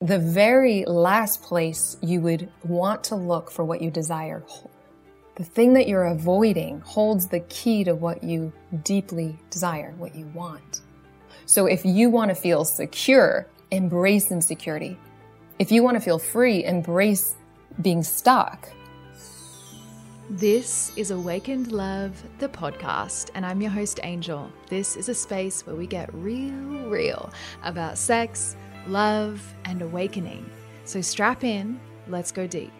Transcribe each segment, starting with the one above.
the very last place you would want to look for what you desire. The thing that you're avoiding holds the key to what you deeply desire, what you want. So if you want to feel secure, embrace insecurity. If you want to feel free, embrace being stuck. This is Awakened Love, the podcast, and I'm your host, Angel. This is a space where we get real, real about sex love, and awakening. So strap in, let's go deep.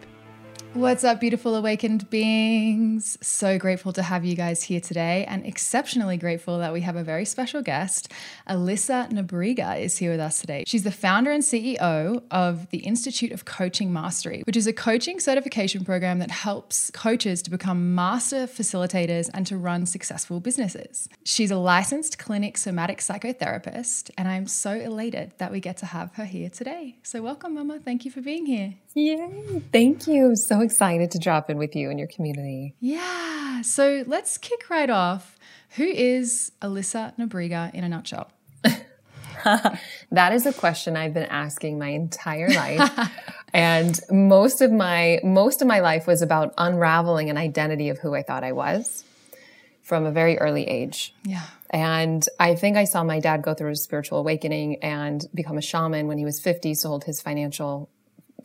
What's up, beautiful awakened beings? So grateful to have you guys here today, and exceptionally grateful that we have a very special guest. Alyssa Nobriga is here with us today. She's the founder and CEO of the Institute of Coaching Mastery, which is a coaching certification program that helps coaches to become master facilitators and to run successful businesses. She's a licensed clinic somatic psychotherapist, and I'm so elated that we get to have her here today. So, welcome, Mama. Thank you for being here. Yay. Thank you. So excited to drop in with you and your community. Yeah. So let's kick right off. Who is Alyssa Nobriga in a nutshell? that is a question I've been asking my entire life. and most of my most of my life was about unraveling an identity of who I thought I was from a very early age. Yeah. And I think I saw my dad go through a spiritual awakening and become a shaman when he was 50, sold his financial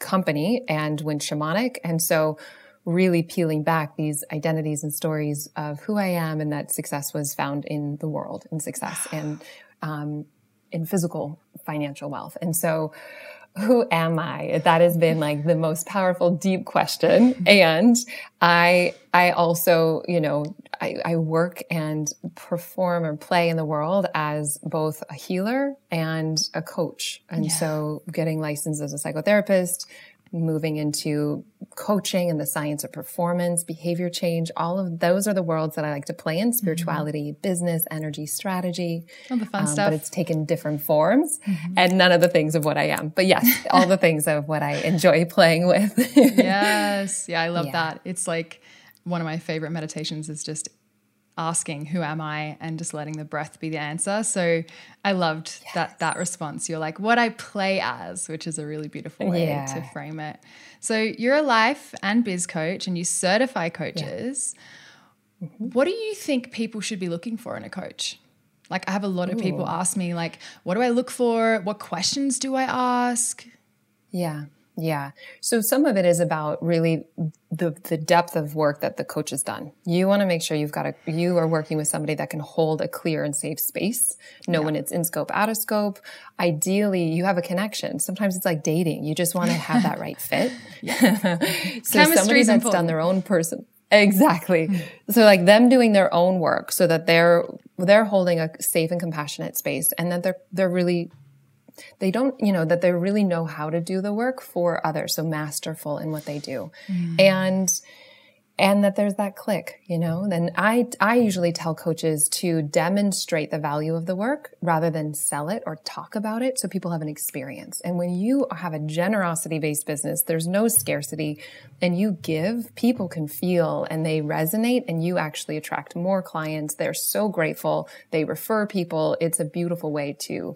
company and went shamanic. And so really peeling back these identities and stories of who I am and that success was found in the world in success and um, in physical financial wealth. And so who am I? That has been like the most powerful, deep question. And I, I also, you know, I, I, work and perform or play in the world as both a healer and a coach. And yeah. so getting licensed as a psychotherapist, moving into coaching and the science of performance, behavior change, all of those are the worlds that I like to play in spirituality, mm-hmm. business, energy, strategy. All the fun um, stuff. But it's taken different forms mm-hmm. and none of the things of what I am. But yes, all the things of what I enjoy playing with. yes. Yeah, I love yeah. that. It's like one of my favorite meditations is just asking who am i and just letting the breath be the answer so i loved yes. that that response you're like what i play as which is a really beautiful way yeah. to frame it so you're a life and biz coach and you certify coaches yeah. mm-hmm. what do you think people should be looking for in a coach like i have a lot of Ooh. people ask me like what do i look for what questions do i ask yeah yeah. So some of it is about really the, the depth of work that the coach has done. You want to make sure you've got a, you are working with somebody that can hold a clear and safe space, know yeah. when it's in scope, out of scope. Ideally, you have a connection. Sometimes it's like dating. You just want to have that right fit. so Chemistry somebody that's important. done their own person. Exactly. So like them doing their own work so that they're, they're holding a safe and compassionate space and that they're, they're really they don't, you know, that they really know how to do the work for others. So masterful in what they do. Mm. And, and that there's that click, you know, then I, I usually tell coaches to demonstrate the value of the work rather than sell it or talk about it. So people have an experience. And when you have a generosity based business, there's no scarcity and you give, people can feel and they resonate and you actually attract more clients. They're so grateful. They refer people. It's a beautiful way to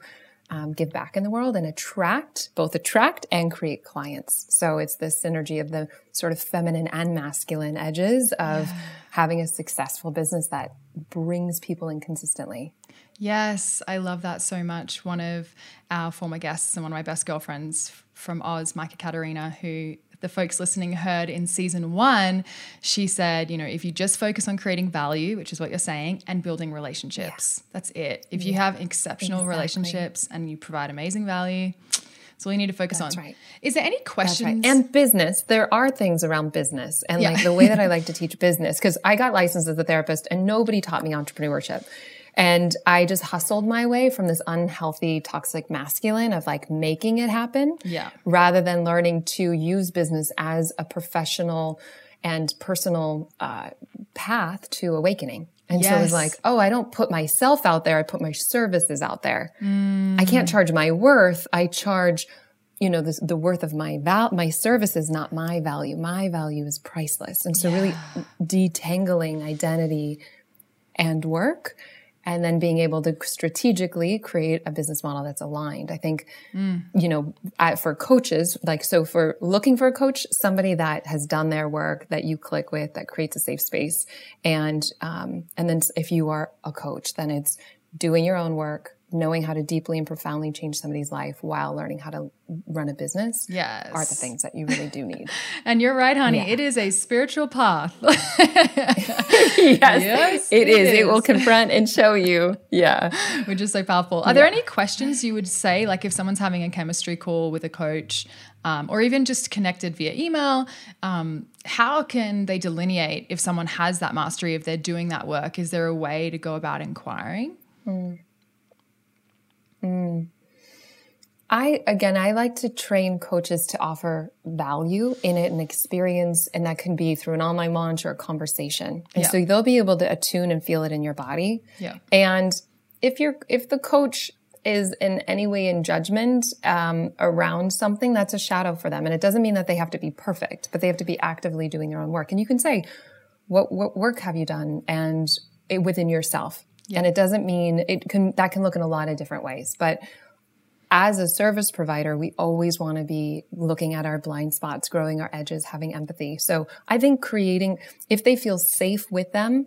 um, give back in the world and attract, both attract and create clients. So it's the synergy of the sort of feminine and masculine edges of yeah. having a successful business that brings people in consistently. Yes, I love that so much. One of our former guests and one of my best girlfriends from Oz, Micah Katerina, who the folks listening heard in season one, she said, you know, if you just focus on creating value, which is what you're saying, and building relationships, yeah. that's it. If yeah. you have exceptional exactly. relationships and you provide amazing value, that's all you need to focus That's on. Right. Is there any questions? Right. And business. There are things around business and yeah. like the way that I like to teach business, because I got licensed as a therapist and nobody taught me entrepreneurship. And I just hustled my way from this unhealthy, toxic masculine of like making it happen. Yeah. Rather than learning to use business as a professional and personal uh, path to awakening. And yes. so it was like, oh, I don't put myself out there. I put my services out there. Mm. I can't charge my worth. I charge, you know, the, the worth of my val, my service is not my value. My value is priceless. And so yeah. really detangling identity and work and then being able to strategically create a business model that's aligned. I think, mm. you know, I, for coaches, like, so for looking for a coach, somebody that has done their work that you click with, that creates a safe space. And, um, and then if you are a coach, then it's doing your own work, knowing how to deeply and profoundly change somebody's life while learning how to run a business yes. are the things that you really do need. and you're right, honey. Yeah. It is a spiritual path. yes, yes, it, it is. is. It will confront and show you. Yeah. Which is so powerful. Are yeah. there any questions you would say, like if someone's having a chemistry call with a coach, um, or even just connected via email, um, how can they delineate if someone has that mastery, if they're doing that work? Is there a way to go about inquiring? Mm. Mm. I again, I like to train coaches to offer value in it and experience, and that can be through an online launch or a conversation. And yeah. so they'll be able to attune and feel it in your body. Yeah. And if you're if the coach is in any way in judgment um, around something, that's a shadow for them, and it doesn't mean that they have to be perfect, but they have to be actively doing their own work. And you can say, "What what work have you done?" and it, within yourself yeah. And it doesn't mean it can, that can look in a lot of different ways. But as a service provider, we always want to be looking at our blind spots, growing our edges, having empathy. So I think creating, if they feel safe with them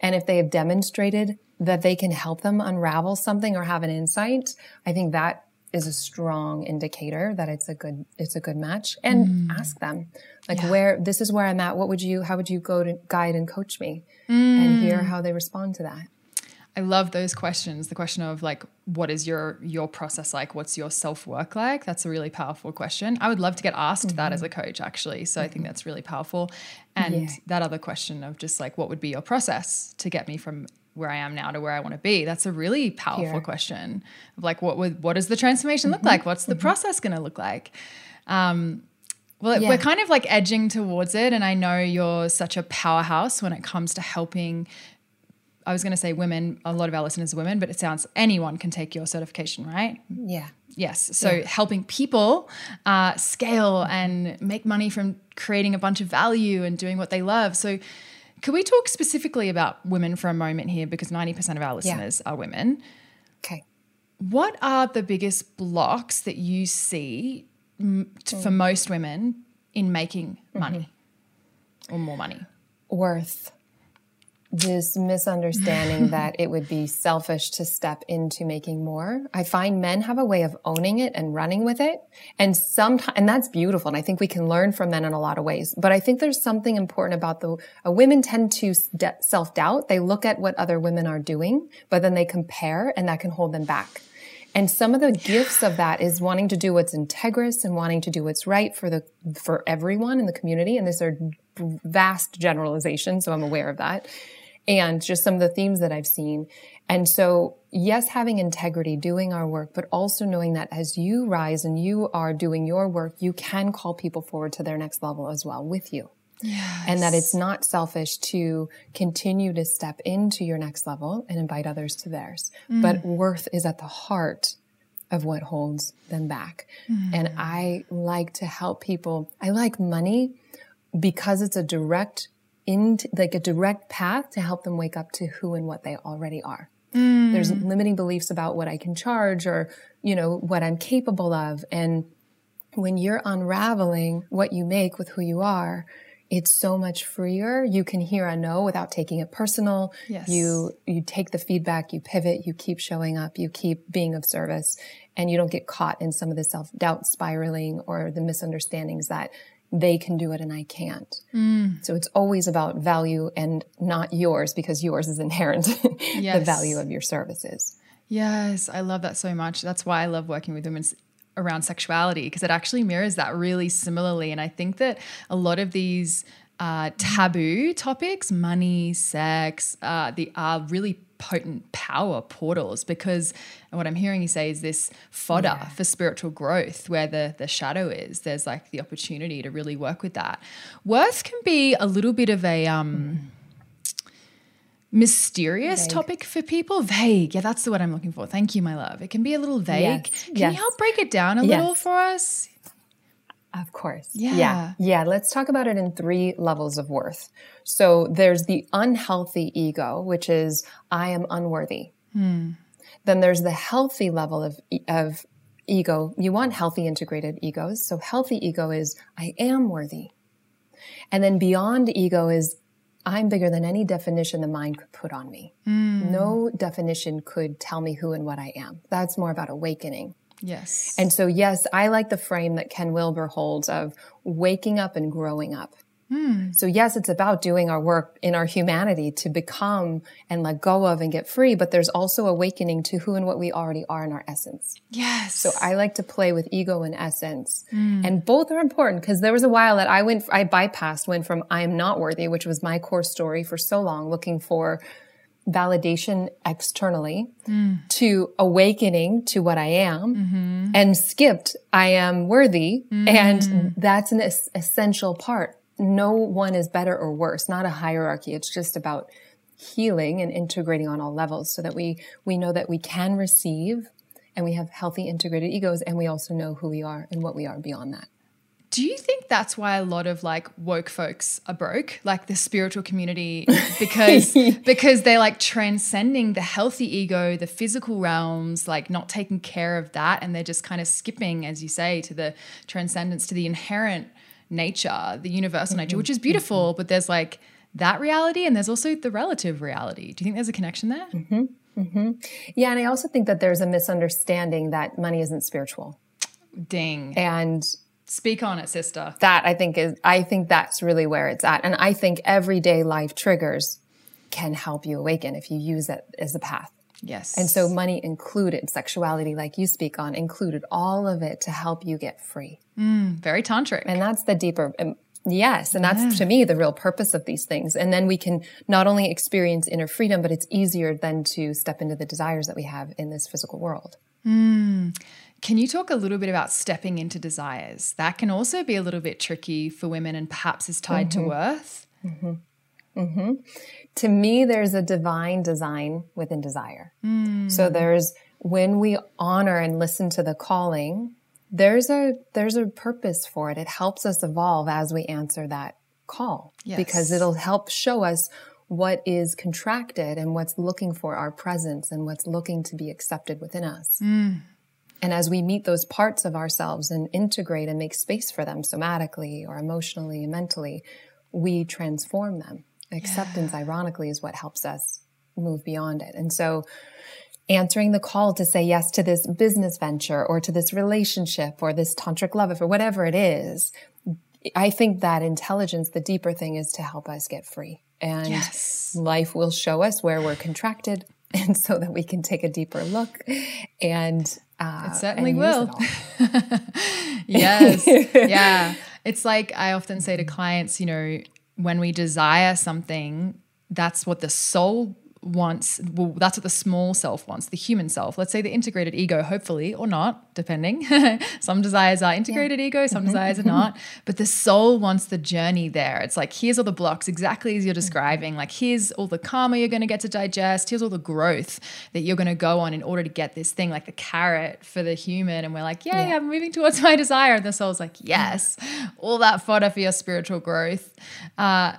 and if they have demonstrated that they can help them unravel something or have an insight, I think that is a strong indicator that it's a good it's a good match and mm. ask them like yeah. where this is where i'm at what would you how would you go to guide and coach me mm. and hear how they respond to that I love those questions. The question of like, what is your your process like? What's your self work like? That's a really powerful question. I would love to get asked mm-hmm. that as a coach, actually. So mm-hmm. I think mm-hmm. that's really powerful. And yeah. that other question of just like, what would be your process to get me from where I am now to where I want to be? That's a really powerful question. Of like, what would what does the transformation mm-hmm. look like? What's the mm-hmm. process going to look like? Um, well, yeah. we're kind of like edging towards it. And I know you're such a powerhouse when it comes to helping I was going to say women, a lot of our listeners are women, but it sounds anyone can take your certification, right? Yeah. Yes. So yeah. helping people uh, scale and make money from creating a bunch of value and doing what they love. So, could we talk specifically about women for a moment here? Because 90% of our listeners yeah. are women. Okay. What are the biggest blocks that you see m- mm. for most women in making money mm-hmm. or more money? Worth this misunderstanding that it would be selfish to step into making more. I find men have a way of owning it and running with it. And sometimes, and that's beautiful. And I think we can learn from men in a lot of ways. But I think there's something important about the, uh, women tend to self doubt. They look at what other women are doing, but then they compare and that can hold them back. And some of the gifts of that is wanting to do what's integrous and wanting to do what's right for the, for everyone in the community. And these are vast generalizations. So I'm aware of that and just some of the themes that I've seen. And so, yes, having integrity, doing our work, but also knowing that as you rise and you are doing your work, you can call people forward to their next level as well with you. Yes. And that it's not selfish to continue to step into your next level and invite others to theirs. Mm. But worth is at the heart of what holds them back. Mm. And I like to help people. I like money because it's a direct into like a direct path to help them wake up to who and what they already are. Mm. There's limiting beliefs about what I can charge or, you know, what I'm capable of. And when you're unraveling what you make with who you are, it's so much freer. You can hear a no without taking it personal. Yes. You, you take the feedback, you pivot, you keep showing up, you keep being of service, and you don't get caught in some of the self doubt spiraling or the misunderstandings that they can do it and I can't. Mm. So it's always about value and not yours because yours is inherent yes. the value of your services. Yes, I love that so much. That's why I love working with women around sexuality because it actually mirrors that really similarly. And I think that a lot of these uh, taboo topics, money, sex, uh, the are really potent power portals because what I'm hearing you say is this fodder yeah. for spiritual growth where the the shadow is there's like the opportunity to really work with that worth can be a little bit of a um mysterious vague. topic for people vague yeah that's the word i'm looking for thank you my love it can be a little vague yes. can yes. you help break it down a yes. little for us Of course. Yeah. yeah. Yeah. Let's talk about it in three levels of worth. So there's the unhealthy ego, which is I am unworthy. Hmm. Then there's the healthy level of, of ego. You want healthy integrated egos. So healthy ego is I am worthy. And then beyond ego is I'm bigger than any definition the mind could put on me. Hmm. No definition could tell me who and what I am. That's more about awakening. Yes. And so, yes, I like the frame that Ken Wilber holds of waking up and growing up. Hmm. So, yes, it's about doing our work in our humanity to become and let go of and get free, but there's also awakening to who and what we already are in our essence. yes. So, I like to play with ego and essence. And both are important because there was a while that I went, I bypassed, went from I am not worthy, which was my core story for so long, looking for validation externally hmm. to awakening to what I am mm-hmm. and skipped I am worthy. And hmm. that's an es- essential part. No one is better or worse, not a hierarchy. It's just about healing and integrating on all levels so that we, we know that we can receive and we have healthy integrated egos and we also know who we are and what we are beyond that. Do you think that's why a lot of like woke folks are broke, like the spiritual community, because because they're like transcending the healthy ego, the physical realms, like not taking care of that, and they're just kind of skipping, as you say, to the transcendence, to the inherent nature, the universal nature, which is mm-hmm. beautiful, but there's like that reality, and there's also the relative reality. Do you think there's a connection there? Mm-hmm. Mm-hmm. Yeah. And I also think that there's a misunderstanding that money isn't spiritual. Ding. And Speak on it, sister. that I think is, I think that's really where it's at. And I think everyday life triggers can help you awaken if you use it as a path. Yes. And so money included, sexuality, like you speak on, included all of it to help you get free. very tantric. And that's the deeper, um, yes. And that's to me the real purpose of these things. And then we can not only experience inner freedom, but it's easier then to step into the desires that we have in this physical world. Can you talk a little bit about stepping into desires? That can also be a little bit tricky for women and perhaps is tied to mm-hmm. worth. Mm-hmm. Mm-hmm. to me, there's a divine design within desire. Mm. So there's when we honor and listen to the calling, there's a there's a purpose for it. It helps us evolve as we answer that call because it'll help show us what is contracted and what's looking for our presence and what's looking to be accepted within us. Mm. And as we meet those parts of ourselves and integrate and make space for them somatically or emotionally and mentally, we transform them. Acceptance, ironically, is what helps us move beyond it. And so, answering the call to say yes to this business venture or to this relationship or this tantric love or whatever it is, I think that intelligence, the deeper thing is to help us get free. And Yes. life will show us where we're contracted. And so that we can take a deeper look and uh, It certainly will. it. Yes. yeah. It's like I often say to clients, you know, when we desire something, that's what the soul wants. Well, that's what the small self wants, the human self. Let's say the integrated ego, hopefully, or not, depending. some desires are integrated ego, some desires are not. But the soul wants the journey there. It's like, here's all the blocks, exactly as you're describing. Like, here's all the karma you're going to get to digest. Here's all the growth that you're going to go on in order to get this thing, like the carrot for the human. And we're like, yay, Yeah. I'm moving towards my desire. And the soul's like, yes, all that fodder for your spiritual growth. Uh,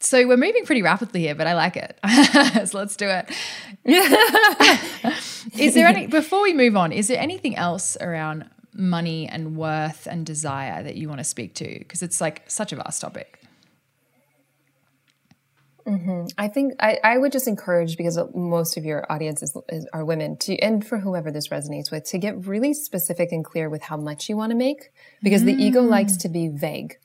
so we're moving pretty rapidly here, but I like it. so let's do it. is there any, before we move on, is there anything else around money and worth and desire that you want to speak to? Because it's like such a vast topic. Mm-hmm. I think I, I would just encourage because most of your audience is, is, are women to, and for whoever this resonates with, to get really specific and clear with how much you want to make because the ego likes mm. to be vague.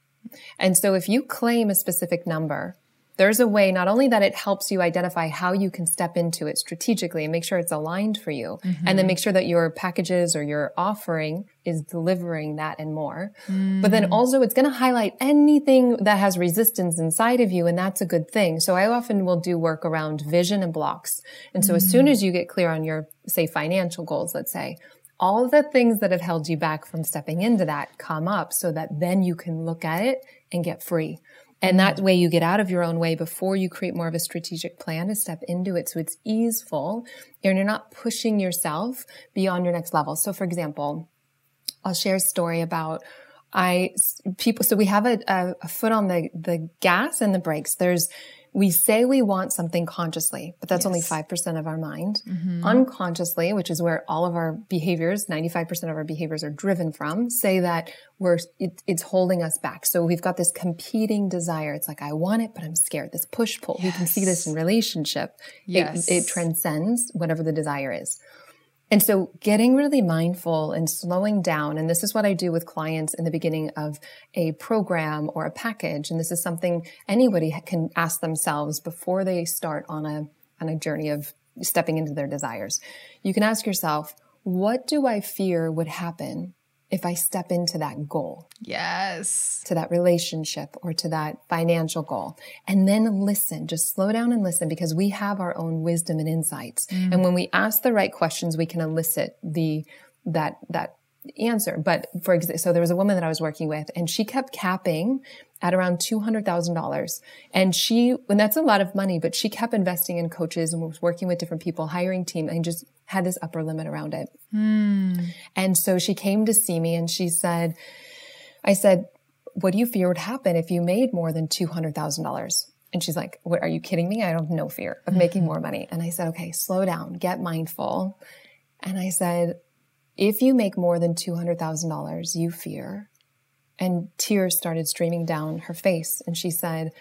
And so if you claim a specific number, there's a way not only that it helps you identify how you can step into it strategically and make sure it's aligned for you and then mm-hmm. make sure that your packages or your offering is delivering that and more. But then mm. also it's going to highlight anything that has resistance inside of you. And that's a good thing. So I often will do work around vision and blocks. And so as soon mm. as you get clear on your, say, financial goals, let's say, all the things that have held you back from stepping into that come up so that then you can look at it and get free. And that way you get out of your own way before you create more of a strategic plan to step into it. So it's easeful and you're not pushing yourself beyond your next level. So for example, I'll share a story about I people. So we have a, a, a foot on the the gas and the brakes. There's we say we want something consciously, but that's yes. only 5% of our mind. Mm-hmm. Unconsciously, which is where all of our behaviors, 95% of our behaviors are driven from, say that we're, it, it's holding us back. So we've got this competing desire. It's like, I want it, but I'm scared. This push pull. Yes. We can see this in relationship. Yes. It, it transcends whatever the desire is. And so getting really mindful and slowing down, and this is what I do with clients in the beginning of a program or a package. And this is something anybody can ask themselves before they start on a, on a journey of stepping into their desires. You can ask yourself, what do I fear would happen if I step into that goal. Yes. To that relationship or to that financial goal. And then listen, just slow down and listen because we have our own wisdom and insights. Mm. And when we ask the right questions, we can elicit the, that, that answer. But for example, so there was a woman that I was working with and she kept capping at around $200,000. And she, and that's a lot of money, but she kept investing in coaches and was working with different people, hiring team and just had this upper limit around it. Mm. And so she came to see me and she said, I said, what do you fear would happen if you made more than $200,000? And she's like, what, are you kidding me? I don't have no fear of making mm-hmm. more money. And I said, okay, slow down, get mindful. And I said, if you make more than $200,000, you fear. And tears started streaming down her face. And she said,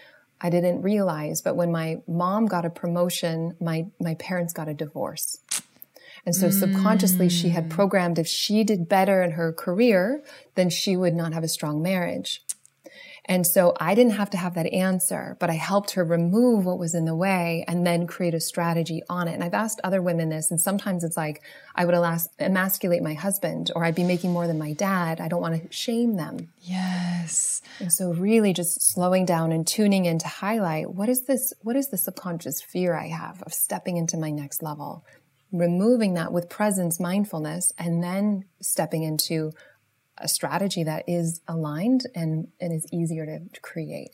I didn't realize, but when my mom got a promotion, my, my parents got a divorce. And so subconsciously she had mm. programmed if she did better in her career, then she would not have a strong marriage. And so I didn't have to have that answer, but I helped her remove what was in the way and then create a strategy on it. And I've asked other women this, and sometimes it's like, I would emasculate my husband or I'd be making more than my dad. I don't want to shame them. Yes. And so really just slowing down and tuning in to highlight what is this, what is the subconscious fear I have of stepping into my next level? Removing that with presence, mindfulness, and then stepping into a strategy that is aligned and, and is easier to, to create.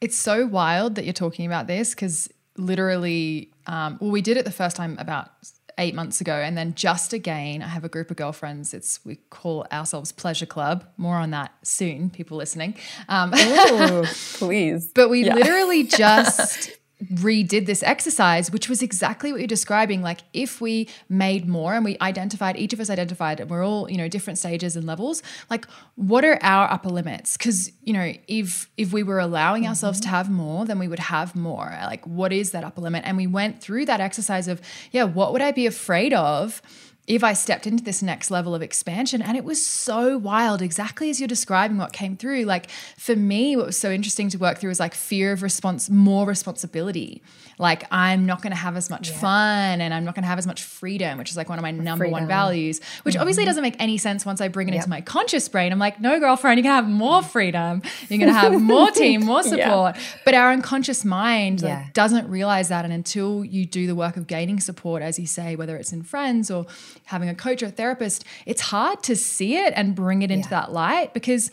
It's so wild that you're talking about this because literally, um, well, we did it the first time about eight months ago, and then just again, I have a group of girlfriends. It's we call ourselves Pleasure Club. More on that soon. People listening, um, Ooh, please. But we yeah. literally just redid this exercise, which was exactly what you're describing. Like if we made more and we identified, each of us identified, and we're all, you know, different stages and levels, like what are our upper limits? Because, you know, if if we were allowing mm-hmm. ourselves to have more, then we would have more. Like what is that upper limit? And we went through that exercise of, yeah, what would I be afraid of? If I stepped into this next level of expansion. And it was so wild, exactly as you're describing what came through. Like for me, what was so interesting to work through was like fear of response, more responsibility. Like I'm not going to have as much yeah. fun and I'm not going to have as much freedom, which is like one of my number freedom. one values, which mm-hmm. obviously doesn't make any sense once I bring it yep. into my conscious brain. I'm like, no, girlfriend, you're going to have more freedom. You're going to have more team, more support. Yeah. But our unconscious mind yeah. like, doesn't realize that. And until you do the work of gaining support, as you say, whether it's in friends or having a coach or a therapist, it's hard to see it and bring it into yeah. that light because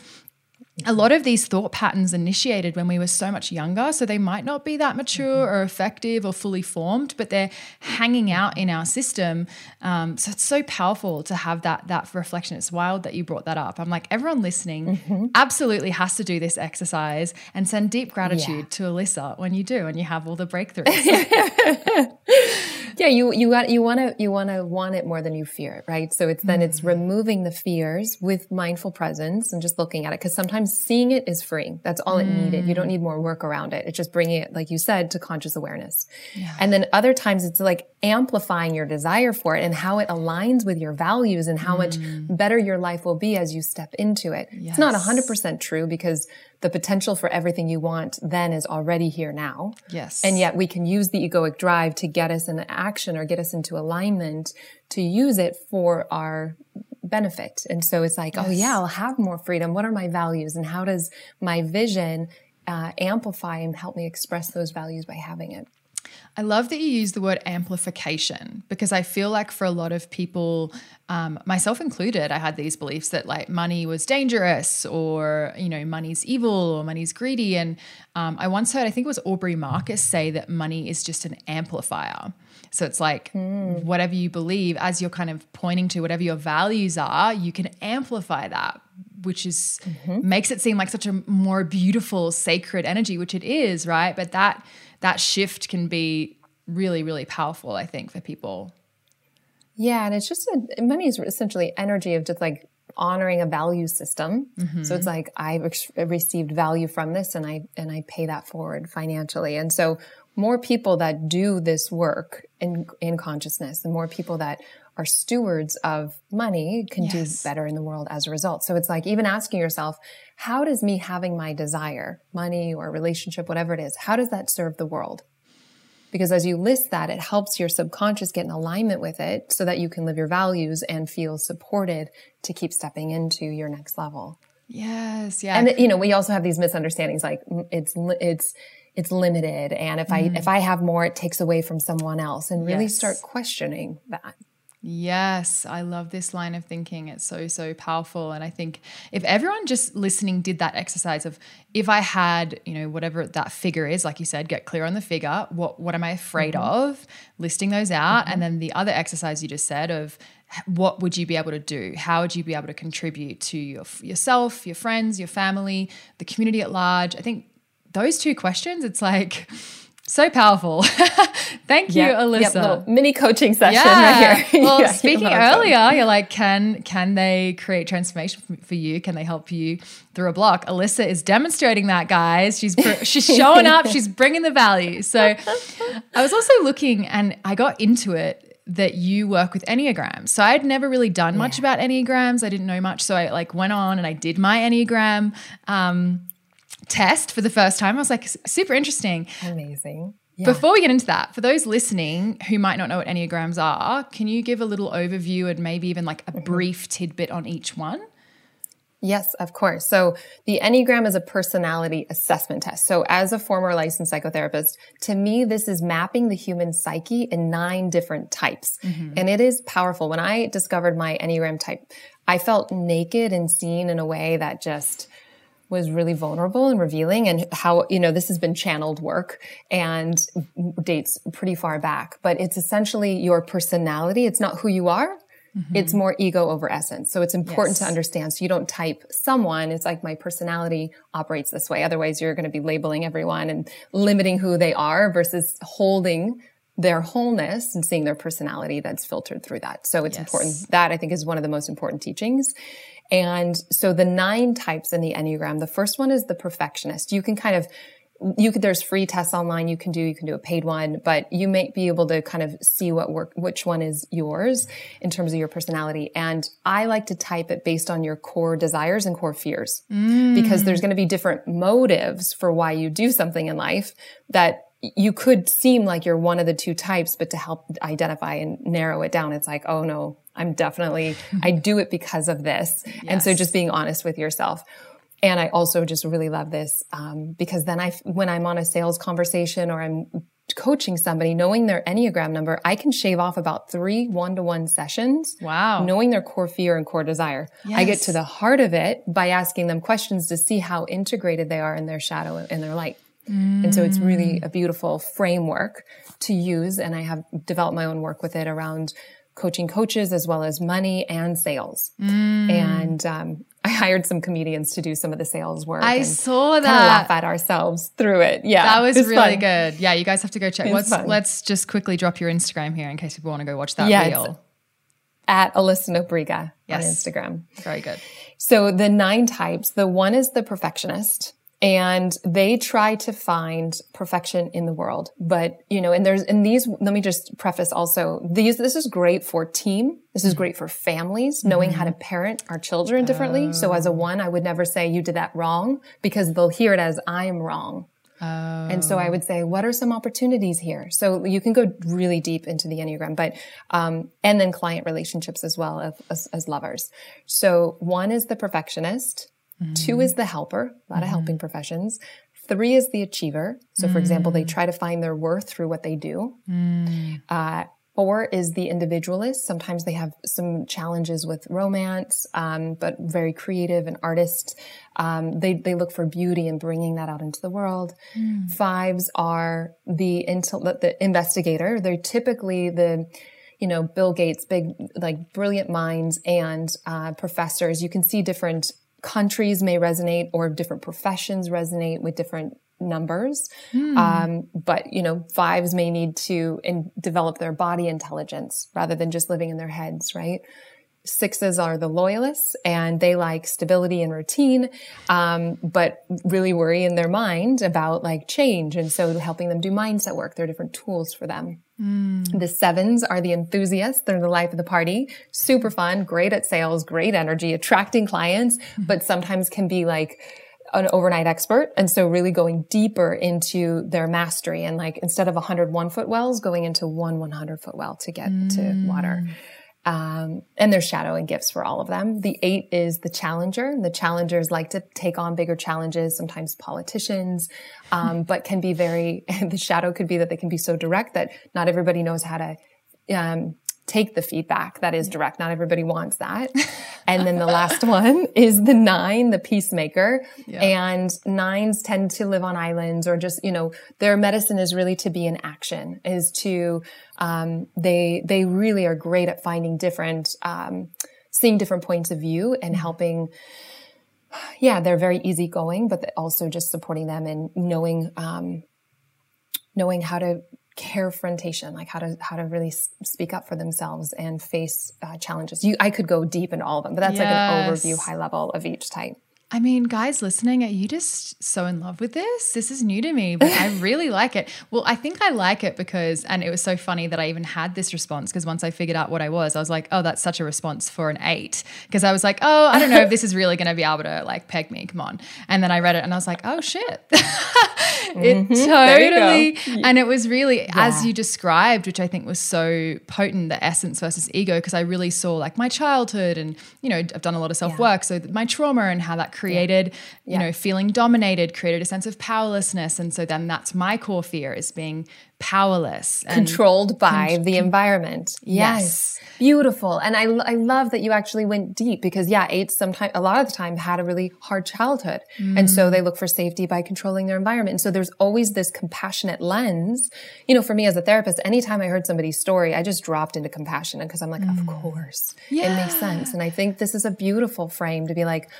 a lot of these thought patterns initiated when we were so much younger, so they might not be that mature or effective or fully formed, but they're hanging out in our system. Um, so it's so powerful to have that that reflection. It's wild that you brought that up. I'm like, everyone listening mm-hmm. absolutely has to do this exercise and send deep gratitude yeah. to Alyssa when you do and you have all the breakthroughs. yeah, you you want you want to you want to want it more than you fear it, right? So it's then mm-hmm. it's removing the fears with mindful presence and just looking at it because sometimes seeing it is freeing. That's all mm. it needed. You don't mm. need more work around it. It's just bringing it, like you said, to conscious awareness. Yeah. And then other times it's like amplifying your desire for it and how it aligns with your values and how mm. much better your life will be as you step into it. Yes. It's not 100% true because the potential for everything you want then is already here now. Yes. And yet we can use the egoic drive to get us into action or get us into alignment to use it for our benefit. And so it's like, yes. oh yeah, I'll have more freedom. What are my values and how does my vision uh, amplify and help me express those values by having it? I love that you use the word amplification because I feel like for a lot of people, um, myself included, I had these beliefs that like money was dangerous or, you know, money's evil or money's greedy. And um, I once heard, I think it was Aubrey Marcus say that money is just an amplifier. So it's like mm. whatever you believe, as you're kind of pointing to whatever your values are, you can amplify that which is mm-hmm. makes it seem like such a more beautiful, sacred energy, which it is, right? But that that shift can be really, really powerful, I think, for people. Yeah, and it's just a, money is essentially energy of just like honoring a value system. Mm-hmm. So it's like i've received value from this and I and I pay that forward financially. And so more people that do this work in in consciousness, the more people that are stewards of money can yes. do better in the world as a result. So it's like even asking yourself, how does me having my desire, money or relationship, whatever it is, how does that serve the world? Because as you list that, it helps your subconscious get in alignment with it so that you can live your values and feel supported to keep stepping into your next level. Yes, yeah. And you know, we also have these misunderstandings like it's it's it's limited and if mm. I if I have more it takes away from someone else and really yes. start questioning that. Yes, I love this line of thinking. It's so, so powerful. And I think if everyone just listening did that exercise of if I had, you know, whatever that figure is, like you said, get clear on the figure, what what am I afraid mm-hmm. of? Listing those out. Mm-hmm. And then the other exercise you just said of what would you be able to do? How would you be able to contribute to your yourself, your friends, your family, the community at large? I think those two questions, it's like so powerful. Thank you, yep, Alyssa. Yep, mini coaching session yeah. right here. Well, yeah, speaking earlier, you're like, can can they create transformation for you? Can they help you through a block? Alyssa is demonstrating that, guys. She's she's showing up. She's bringing the value. So, I was also looking, and I got into it that you work with enneagrams. So I'd never really done much yeah. about enneagrams. I didn't know much, so I like went on and I did my enneagram. Um, test for the first time. I was like, super interesting. Amazing. Yeah. Before we get into that, for those listening who might not know what Enneagrams are, can you give a little overview and maybe even like a mm-hmm. brief tidbit on each one? Yes, of course. So the Enneagram is a personality assessment test. So as a former licensed psychotherapist, to me, this is mapping the human psyche in nine different types. Mm-hmm. And it is powerful. When I discovered my Enneagram type, I felt naked and seen in a way that just was really vulnerable and revealing and how, you know, this has been channeled work and dates pretty far back, but it's essentially your personality. It's not who you are. Mm-hmm. It's more ego over essence. So it's important yes. to understand. So you don't type someone. It's like my personality operates this way. Otherwise you're going to be labeling everyone and limiting who they are versus holding their wholeness and seeing their personality that's filtered through that. So it's yes. important. That I think is one of the most important teachings. And so the nine types in the Enneagram, the first one is the perfectionist. You can kind of you could there's free tests online you can do you can do a paid one but you may be able to kind of see what work which one is yours in terms of your personality and i like to type it based on your core desires and core fears mm. because there's going to be different motives for why you do something in life that you could seem like you're one of the two types but to help identify and narrow it down it's like oh no I'm definitely, I do it because of this. Yes. And so just being honest with yourself. And I also just really love this um, because then I, when I'm on a sales conversation or I'm coaching somebody, knowing their Enneagram number, I can shave off about three one to one sessions. Wow. Knowing their core fear and core desire. Yes. I get to the heart of it by asking them questions to see how integrated they are in their shadow and their light. Mm. And so it's really a beautiful framework to use. And I have developed my own work with it around coaching coaches as well as money and sales. Mm. And um, I hired some comedians to do some of the sales work. I saw that. laugh at ourselves through it. Yeah, that was, really fun. good. Yeah, you guys have to go check. What's, let's just quickly drop your Instagram here in case people want to go watch that yeah, reel. At Alyssa Nobriga yes. on Instagram. Very good. So the nine types. The one is the perfectionist and they try to find perfection in the world. But, you know, and there's, and these, let me just preface also, these, this is great for team. This is great for families, knowing mm-hmm. how to mm-hmm. parent our children differently. So as a oh. one, I would never say you did that wrong because they'll hear it as I am wrong. Oh. And so I would say, what are some opportunities here? So you can go really deep into the Enneagram, but, um, and then client relationships as well as, as, as lovers. So one is the perfectionist. Mm-hmm. Two is the helper, a lot mm-hmm. of helping professions. Three is the achiever. So, for example, they try to find their worth through what they do. Mm. Uh, Four is the individualist. Sometimes they have some challenges with romance, um, but very creative and artist. Um, they they look for beauty and bringing that out into the world. Mm. Fives are the, intel- the investigator. They're typically the you know Bill Gates, big like brilliant minds and uh, professors. You can see different countries may resonate or different professions resonate with different numbers. Mm. Um, but you know, fives may need to in, develop their body intelligence rather than just living in their heads, right? Sixes are the loyalists and they like stability and routine, um, but really worry in their mind about like change. And so helping them do mindset work, there are different tools for them. Mm. The sevens are the enthusiasts. They're the life of the party. Super fun, great at sales, great energy, attracting clients, mm. but sometimes can be like, an overnight expert. And so really going deeper into their mastery and like instead of 101 foot wells, going into one 100 foot well to get mm. to water. Um, and there's shadow and gifts for all of them. The eight is the challenger. The challengers like to take on bigger challenges, sometimes politicians, um, but can be very, the shadow could be that they can be so direct that not everybody knows how to, um, take the feedback that is direct. Not everybody wants that. and then the last one is the nine, the peacemaker. Yeah. And nines tend to live on islands or just, you know, their medicine is really to be in action, is to, um, they, they really are great at finding different, um, seeing different points of view and mm-hmm. helping, yeah, they're very easygoing, but also just supporting them and knowing, um, knowing how to carefrontation, like how to how to really speak up for themselves and face uh, challenges. You, I could go deep into all of them, but that's yes. like an overview, high level of each type. I mean, guys listening, are you just so in love with this? This is new to me, but I really like it. Well, I think I like it because, and it was so funny that I even had this response because once I figured out what I was, I was like, oh, that's such a response for an eight. Because I was like, oh, I don't know if this is really going to be able to like peg me. Come on. And then I read it and I was like, oh, shit. it mm-hmm. totally, and it was really, yeah. as you described, which I think was so potent, the essence versus ego, because I really saw like my childhood and, you know, I've done a lot of self work. Yeah. So my trauma and how that created, yeah. you know, feeling dominated, created a sense of powerlessness. And so then that's my core fear is being powerless controlled by con- the environment. Yes. yes. Beautiful. And I, I love that you actually went deep because yeah, eights sometimes, a lot of the time had a really hard childhood. Mm. And so they look for safety by controlling their environment. And so there's always this compassionate lens. You know, for me as a therapist, anytime I heard somebody's story, I just dropped into compassion because I'm like, mm. of course yeah. it makes sense. And I think this is a beautiful frame to be like,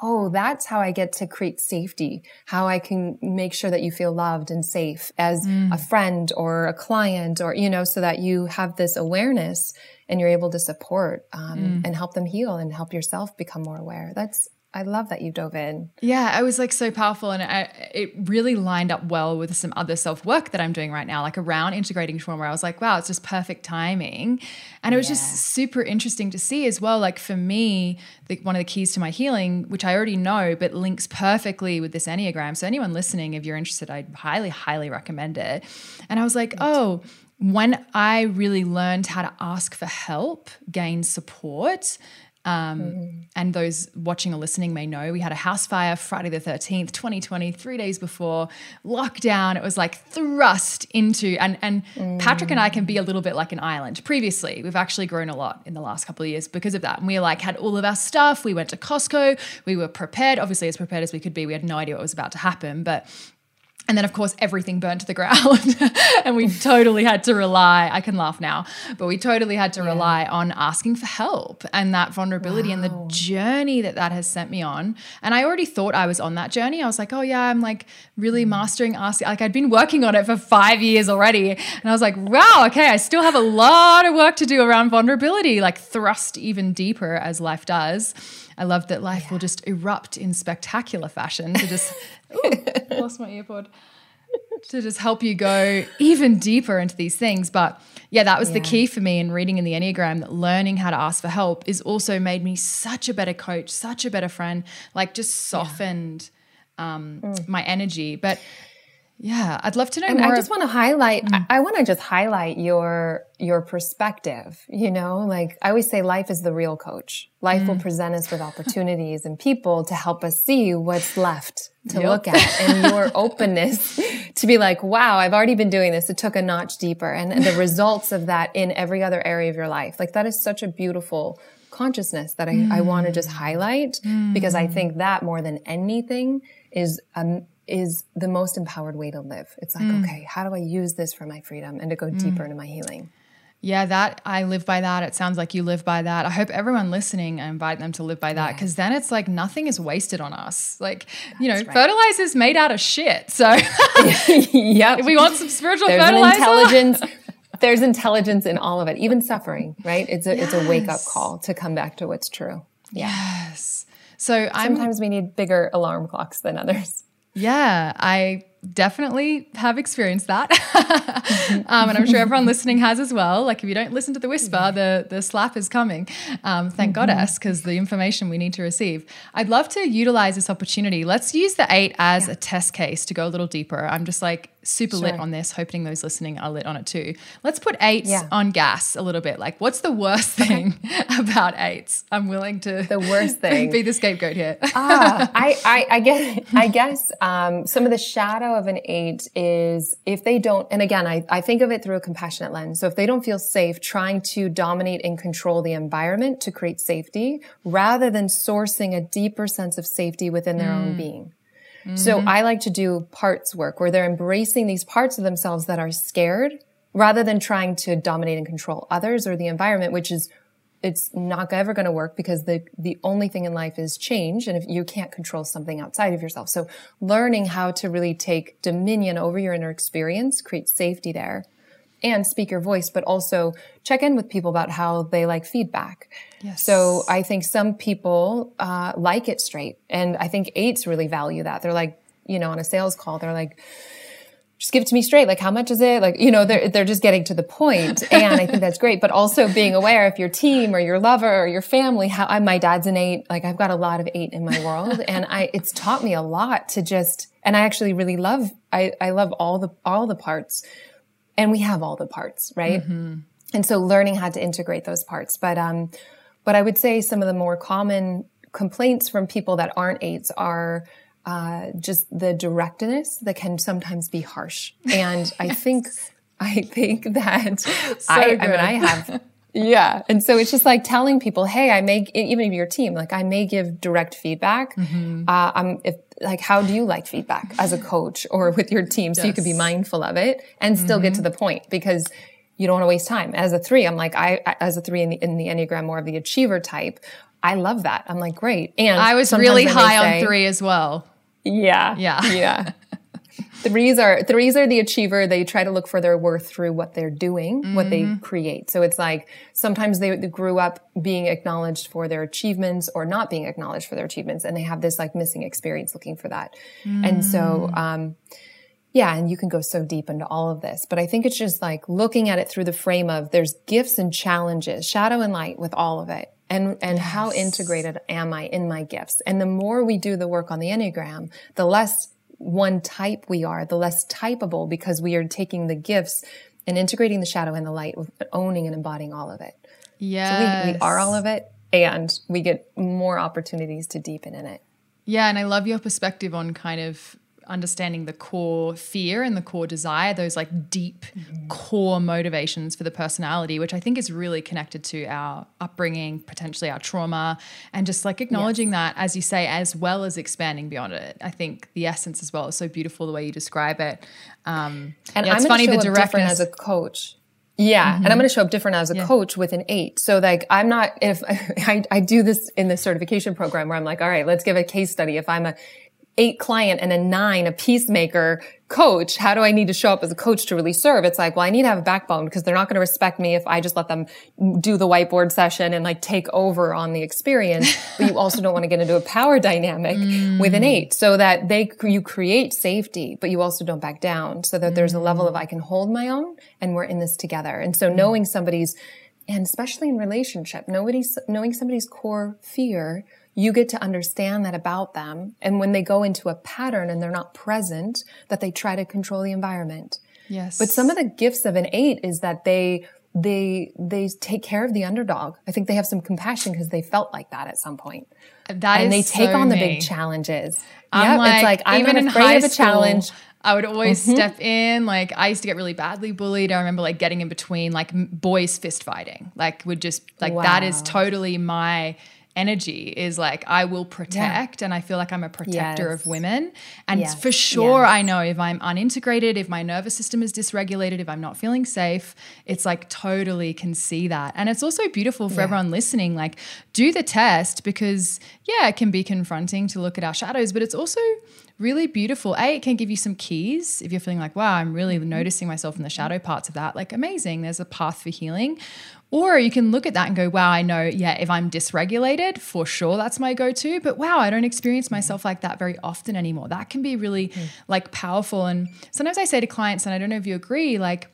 oh, that's how I get to create safety, how I can make sure that you feel loved and safe as mm. a friend or a client or, you know, so that you have this awareness and you're able to support um, mm. and help them heal and help yourself become more aware. That's I love that you dove in. Yeah, it was like so powerful, and I, it really lined up well with some other self work that I'm doing right now, like around integrating trauma. I was like, wow, it's just perfect timing, and it was yeah. just super interesting to see as well. Like for me, the, one of the keys to my healing, which I already know, but links perfectly with this enneagram. So anyone listening, if you're interested, I highly, highly recommend it. And I was like, oh when I really learned how to ask for help, gain support, um, mm. And those watching or listening may know we had a house fire Friday the 13th, 2020, three days before lockdown. It was like thrust into, and, and mm. Patrick and I can be a little bit like an island. Previously, we've actually grown a lot in the last couple of years because of that. And we like had all of our stuff. We went to Costco. We were prepared, obviously as prepared as we could be. We had no idea what was about to happen, but and then, of course, everything burned to the ground. and we totally had to rely, I can laugh now, but we totally had to yeah. rely on asking for help and that vulnerability wow. and the journey that that has sent me on. And I already thought I was on that journey. I was like, oh, yeah, I'm like really mm. mastering asking. Like, I'd been working on it for five years already. And I was like, wow, okay, I still have a lot of work to do around vulnerability, like thrust even deeper as life does. I love that life yeah. will just erupt in spectacular fashion to just ooh, lost my earpod to just help you go even deeper into these things. But yeah, that was yeah. the key for me in reading in the Enneagram that learning how to ask for help is also made me such a better coach, such a better friend, like just softened yeah. um, mm. my energy. But yeah, I'd love to know and more. I just want to highlight. Mm. I, I want to just highlight your your perspective. You know, like I always say, life is the real coach. Life mm. will present us with opportunities and people to help us see what's left to yep. look at, and your openness to be like, "Wow, I've already been doing this. It took a notch deeper," and, and the results of that in every other area of your life. Like that is such a beautiful consciousness that I, mm. I want to just highlight because I mm. think that more than anything is um, is the most empowered way to live. It's like, mm. okay, how do I use this for my freedom and to go mm. deeper into my healing? Yeah, that I live by that. It sounds like you live by that. I hope everyone listening, I invite them to live by that because then it's like nothing is wasted on us. Like, you know, right. fertilizer is made out of shit. So if we want some spiritual there's fertilizer, intelligence. There's intelligence in all of it, even suffering. Right? It's a it's a wake up call to come back to what's true. yes. So I'm Sometimes we need bigger alarm clocks than others. Yeah, I definitely have experienced that. um, and I'm sure everyone listening has as well. Like if you don't listen to the whisper, the, the slap is coming. Um, thank goddess, because the information we need to receive. I'd love to utilize this opportunity. Let's use the eight as a test case to go a little deeper. I'm just like super lit on this, hoping those listening are lit on it too. Let's put eights Yeah. on gas a little bit. Like, what's the worst thing about eights? I'm willing to The worst thing. be the scapegoat here. ah, I, I, I guess, I guess um, some of the shadow of an eight is if they don't, and again, I, I think of it through a compassionate lens. So if they don't feel safe, trying to dominate and control the environment to create safety rather than sourcing a deeper sense of safety within their own being. So mm-hmm. I like to do parts work where they're embracing these parts of themselves that are scared rather than trying to dominate and control others or the environment, which is it's not ever going to work because the the only thing in life is change and if you can't control something outside of yourself. So learning how to really take dominion over your inner experience create safety there and speak your voice but also check in with people about how they like feedback Yes. so i think some people uh, like it straight and i think eights really value that they're like you know on a sales call they're like just give it to me straight. Like, how much is it? Like, you know, they're, they're just getting to the point. And I think that's great. But also being aware if your team or your lover or your family, how I, my dad's an eight. Like, I've got a lot of eight in my world. And I, it's taught me a lot to just, and I actually really love, I, I love all the, all the parts. And we have all the parts, right? And so learning how to integrate those parts. But, um, but I would say some of the more common complaints from people that aren't eights are, uh, just the directness that can sometimes be harsh. And I think, I think that so I, I mean. I have, yeah. And so it's just like telling people, Hey, I may, even if your team, like I may give direct feedback. Mm-hmm. Uh, I'm, if, like, how do you like feedback as a coach or with your team? So you can be mindful of it and still get Mm-hmm. to the point because you don't want to waste time. As a three, I'm like, I, I- as a three in the, in the Enneagram, more of the achiever type. I love that. I'm like, great. And I was really high say- on three as well. yeah. Yeah. Yeah. threes are threes are the achiever. They try to look for their worth through what they're doing, what they create. So it's like sometimes they, grew up being acknowledged for their achievements or not being acknowledged for their achievements, and they have this like missing experience looking for that. And so, um, yeah, and you can go so deep into all of this, but I think it's just like looking at it through the frame of there's gifts and challenges, shadow and light with all of it. And, and how integrated am I in my gifts? And the more we do the work on the Enneagram, the less one type we are, the less typable because we are taking the gifts and integrating the shadow and the light, with owning and embodying all of it. Yeah. So we, we are all of it and we get more opportunities to deepen in it. Yeah, and I love your perspective on kind of understanding the core fear and the core desire, those like deep core motivations for the personality, which I think is really connected to our upbringing, potentially our trauma, and just like acknowledging that, as you say, as well as expanding beyond it. I think the essence as well is so beautiful the way you describe it. Um, And yeah, I'm it's funny show the directness. as a coach. Yeah, and I'm going to show up different as a Yeah. coach with an eight. So like, I'm not if I, I do this in the certification program where I'm like, all right, let's give a case study. If I'm a eight client and a nine, a peacemaker coach, how do I need to show up as a coach to really serve? It's like, well, I need to have a backbone because they're not going to respect me if I just let them do the whiteboard session and like take over on the experience. but you also don't want to get into a power dynamic with an mm. eight so that they, you create safety, but you also don't back down so that there's a level of mm. I can hold my own and we're in this together. And so mm. knowing somebody's, and especially in relationship, nobody's, knowing somebody's core fear, you get to understand that about them. And when they go into a pattern and they're not present, that they try to control the environment. yes. But some of the gifts of an eight is that they, they, they take care of the underdog. I think they have some compassion because they felt like that at some point. that and they take so on the big challenges. I'm Yep, like, it's like I'm even in high of a school, challenge. Mm-hmm. I would always step in. Like I used to get really badly bullied. I remember like getting in between like boys fist fighting. Like would just like that is totally my energy is like I will protect and I feel like I'm a protector Yes. of women. And Yes. for sure Yes. I know if I'm unintegrated, if my nervous system is dysregulated, if I'm not feeling safe, it's like totally can see that. And it's also beautiful for Yeah. everyone listening like do the test because yeah, it can be confronting to look at our shadows, but it's also really beautiful. A, it can give you some keys if you're feeling like, wow, I'm really mm-hmm. noticing myself in the shadow parts of that. Like, amazing, there's a path for healing. Or you can look at that and go, wow, I know, yeah, if I'm dysregulated, for sure that's my go to. But wow, I don't experience mm-hmm. myself like that very often anymore. That can be really mm-hmm. like powerful. And sometimes I say to clients, and I don't know if you agree, like,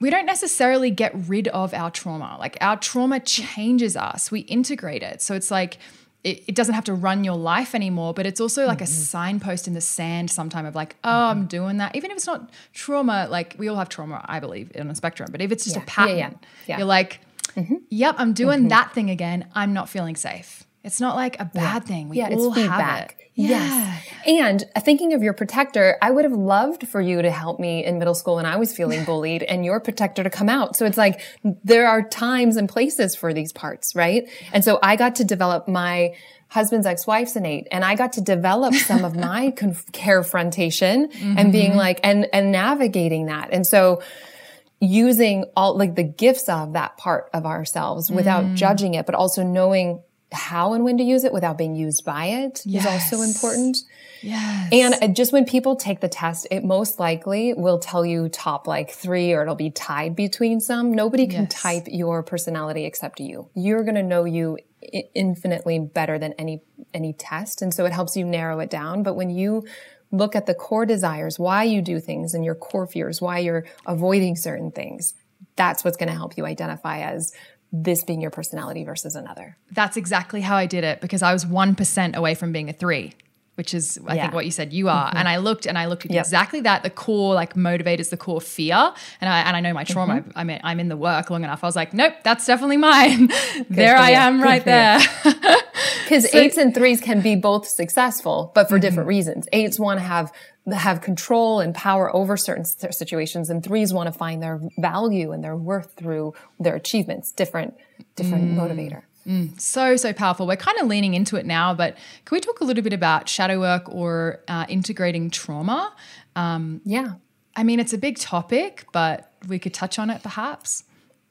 we don't necessarily get rid of our trauma. Like our trauma mm-hmm. changes us, we integrate it. So it's like, it, it doesn't have to run your life anymore, but it's also like a mm-hmm. signpost in the sand sometime of like, oh, I'm mm-hmm. doing that. Even if it's not trauma, like we all have trauma, I believe, on a spectrum. But if it's just Yeah. a pattern, Yeah, yeah. You're like, mm-hmm. yep, I'm doing that thing again. I'm not feeling safe. It's not like a bad thing. We yeah, all it's have it. Yes. And uh, thinking of your protector, I would have loved for you to help me in middle school when I was feeling bullied and your protector to come out. So it's like there are times and places for these parts, right? And so I got to develop my husband's ex-wife's innate and I got to develop some of my conf- carefrontation and being mm-hmm. like, and, and navigating that. And so using all like the gifts of that part of ourselves without mm. judging it, but also knowing how and when to use it without being used by it is also important. Yes. And uh, just when people take the test, it most likely will tell you top like three or it'll be tied between some. Nobody can Yes. type your personality except you. You're going to know you i- infinitely better than any, any test. And so it helps you narrow it down. But when you look at the core desires, why you do things and your core fears, why you're avoiding certain things, that's what's going to help you identify as this being your personality versus another. That's exactly how I did it because I was 1% away from being a three, which is, I Yeah. think, what you said you are. Mm-hmm. And I looked and I looked at Yep. exactly that the core, like, motivators, the core fear. And I, and I know my trauma, mm-hmm. I mean, I'm in the work long enough. I was like, nope, that's definitely mine. there I you. am Good right there. Because eights and threes can be both successful, but for different mm-hmm. reasons. Eights want to have have control and power over certain situations, and threes want to find their value and their worth through their achievements. Different, different mm. motivator. Mm. so, so powerful. We're kind of leaning into it now, but can we talk a little bit about shadow work or uh, integrating trauma? Um, yeah, I mean, it's a big topic, but we could touch on it perhaps.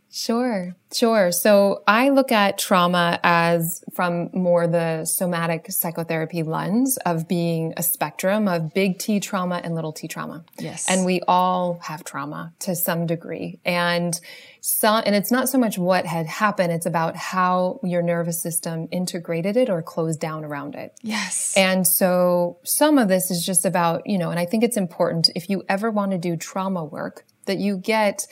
Sure, sure. So I look at trauma as from more the somatic psychotherapy lens of being a spectrum of big T trauma and little t trauma. Yes. And we all have trauma to some degree. And so, and it's not so much what had happened, it's about how your nervous system integrated it or closed down around it. Yes. And so some of this is just about, you know, and I think it's important if you ever want to do trauma work that you get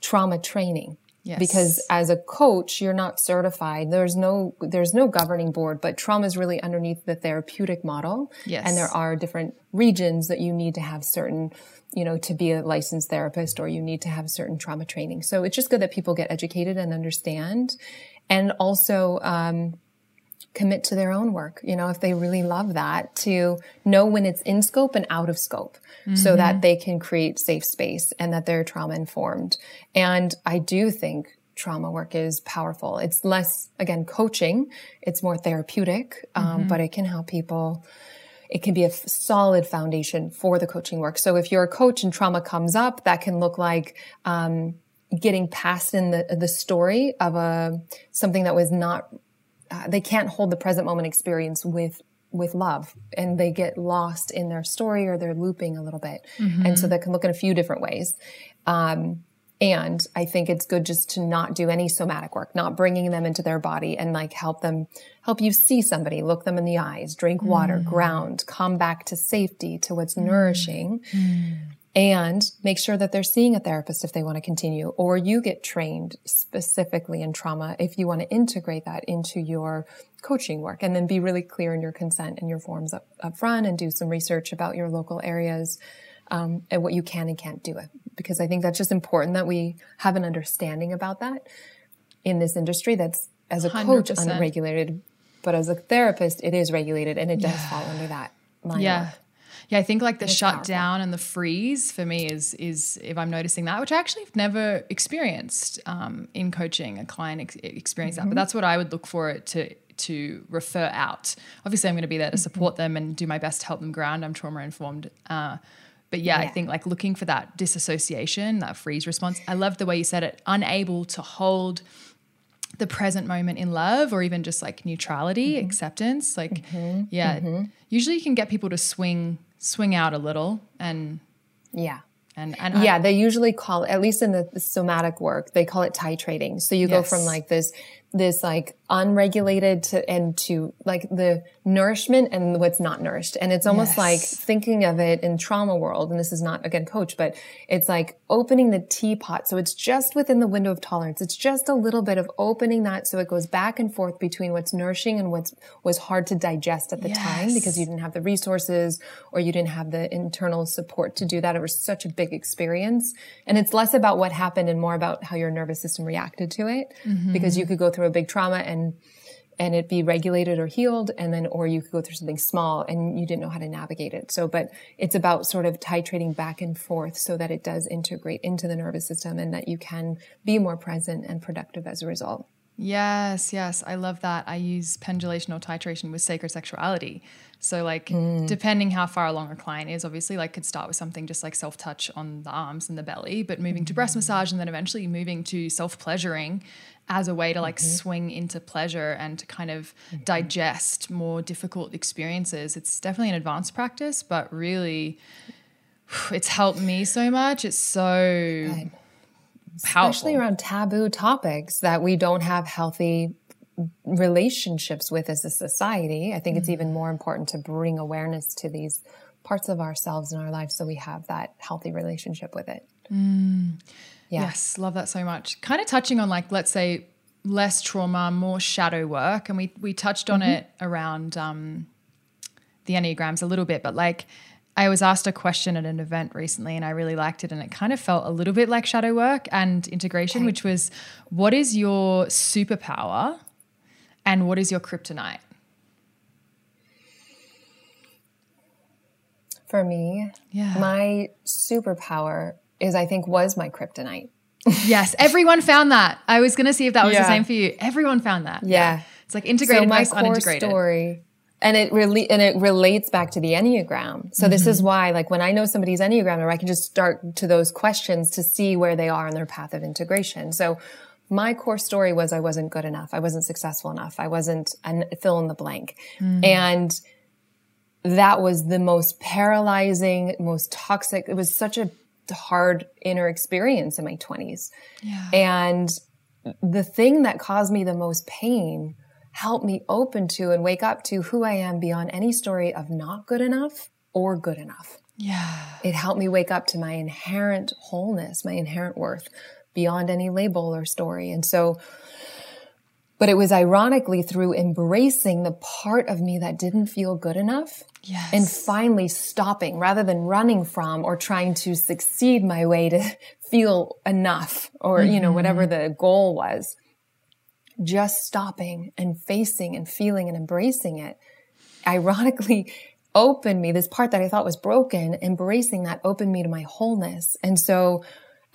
trauma training. Yes. Because as a coach, you're not certified. There's no, there's no governing board, but trauma is really underneath the therapeutic model. Yes. And there are different regions that you need to have certain, you know, to be a licensed therapist or you need to have certain trauma training. So it's just good that people get educated and understand. And also, um, commit to their own work, you know, if they really love that, to know when it's in scope and out of scope so that they can create safe space and that they're trauma informed. And I do think trauma work is powerful. It's less, again, coaching. It's more therapeutic, um, but it can help people. It can be a f- solid foundation for the coaching work. So if you're a coach and trauma comes up, that can look like, um, getting past in the, the story of a, something that was not uh, they can't hold the present moment experience with with love and they get lost in their story or they're looping a little bit. And so that can look in a few different ways. Um, and i think it's good just to not do any somatic work not bringing them into their body and like help them help you see somebody look them in the eyes drink water ground come back to safety to what's nourishing and make sure that they're seeing a therapist if they want to continue, or you get trained specifically in trauma if you want to integrate that into your coaching work and then be really clear in your consent and your forms up, up front and do some research about your local areas um, and what you can and can't do it. Because I think that's just important that we have an understanding about that in this industry that's as a coach 100%. unregulated, but as a therapist, it is regulated and it does fall under that line. Yeah. of- Yeah, I think like the powerful. shutdown and the freeze for me is is if I'm noticing that, which I actually have never experienced um, in coaching, a client ex- experience that, but that's what I would look for it to to refer out. Obviously, I'm going to be there to support them and do my best to help them ground. I'm trauma informed. Uh, but yeah, yeah, I think like looking for that disassociation, that freeze response. I love the way you said it, unable to hold the present moment in love or even just like neutrality, mm-hmm. acceptance. Like, mm-hmm. yeah, mm-hmm. usually you can get people to swing swing out a little and yeah and, and yeah, I, they usually call at least in the, the, somatic work, they call it titrating. So you yes. go from like this this like unregulated to and to like the nourishment and what's not nourished. And it's almost yes. like thinking of it in trauma world. And this is not again coach, but it's like opening the teapot. So it's just within the window of tolerance. It's just a little bit of opening that so it goes back and forth between what's nourishing and what's was hard to digest at the yes. time because you didn't have the resources or you didn't have the internal support to do that. It was such a big experience. And it's less about what happened and more about how your nervous system reacted to it mm-hmm. because you could go through a big trauma and and it be regulated or healed and then or you could go through something small and you didn't know how to navigate it. So but it's about sort of titrating back and forth so that it does integrate into the nervous system and that you can be more present and productive as a result. Yes yes. I love that. I use pendulation or titration with sacred sexuality so like mm. depending how far along a client is, obviously like could start with something just like self-touch on the arms and the belly, but moving to breast massage and then eventually moving to self-pleasuring as a way to like mm-hmm. swing into pleasure and to kind of mm-hmm. digest more difficult experiences. It's definitely an advanced practice, but really it's helped me so much. It's so Good. Especially around taboo topics that we don't have healthy relationships with as a society. I think mm-hmm. it's even more important to bring awareness to these parts of ourselves in our lives so we have that healthy relationship with it. Mm. Yeah. Yes, love that so much. Kind of touching on like let's say less trauma, more shadow work, and we we touched on mm-hmm. it around um, the enneagrams a little bit, but like I was asked a question at an event recently and I really liked it and it kind of felt a little bit like shadow work and integration, okay. which was what is your superpower and what is your kryptonite? For me, yeah. my superpower is I think was my kryptonite. yes, everyone found that. I was going to see if that was yeah. the same for you. Everyone found that. Yeah. yeah. It's like integrated so my core unintegrated. story and it really and it relates back to the enneagram so mm-hmm. this is why like when i know somebody's enneagram or i can just start to those questions to see where they are in their path of integration so my core story was I wasn't good enough. I wasn't successful enough. I wasn't and fill in the blank. Mm. And that was the most paralyzing, most toxic. It was such a hard inner experience in my 20s. Yeah. And the thing that caused me the most pain helped me open to and wake up to who I am beyond any story of not good enough or good enough. Yeah. It helped me wake up to my inherent wholeness, my inherent worth beyond any label or story. And so, but it was ironically through embracing the part of me that didn't feel good enough yes. and finally stopping rather than running from or trying to succeed my way to feel enough or, mm-hmm. you know, whatever mm-hmm. the goal was. Just stopping and facing and feeling and embracing it ironically opened me this part that I thought was broken, embracing that opened me to my wholeness. And so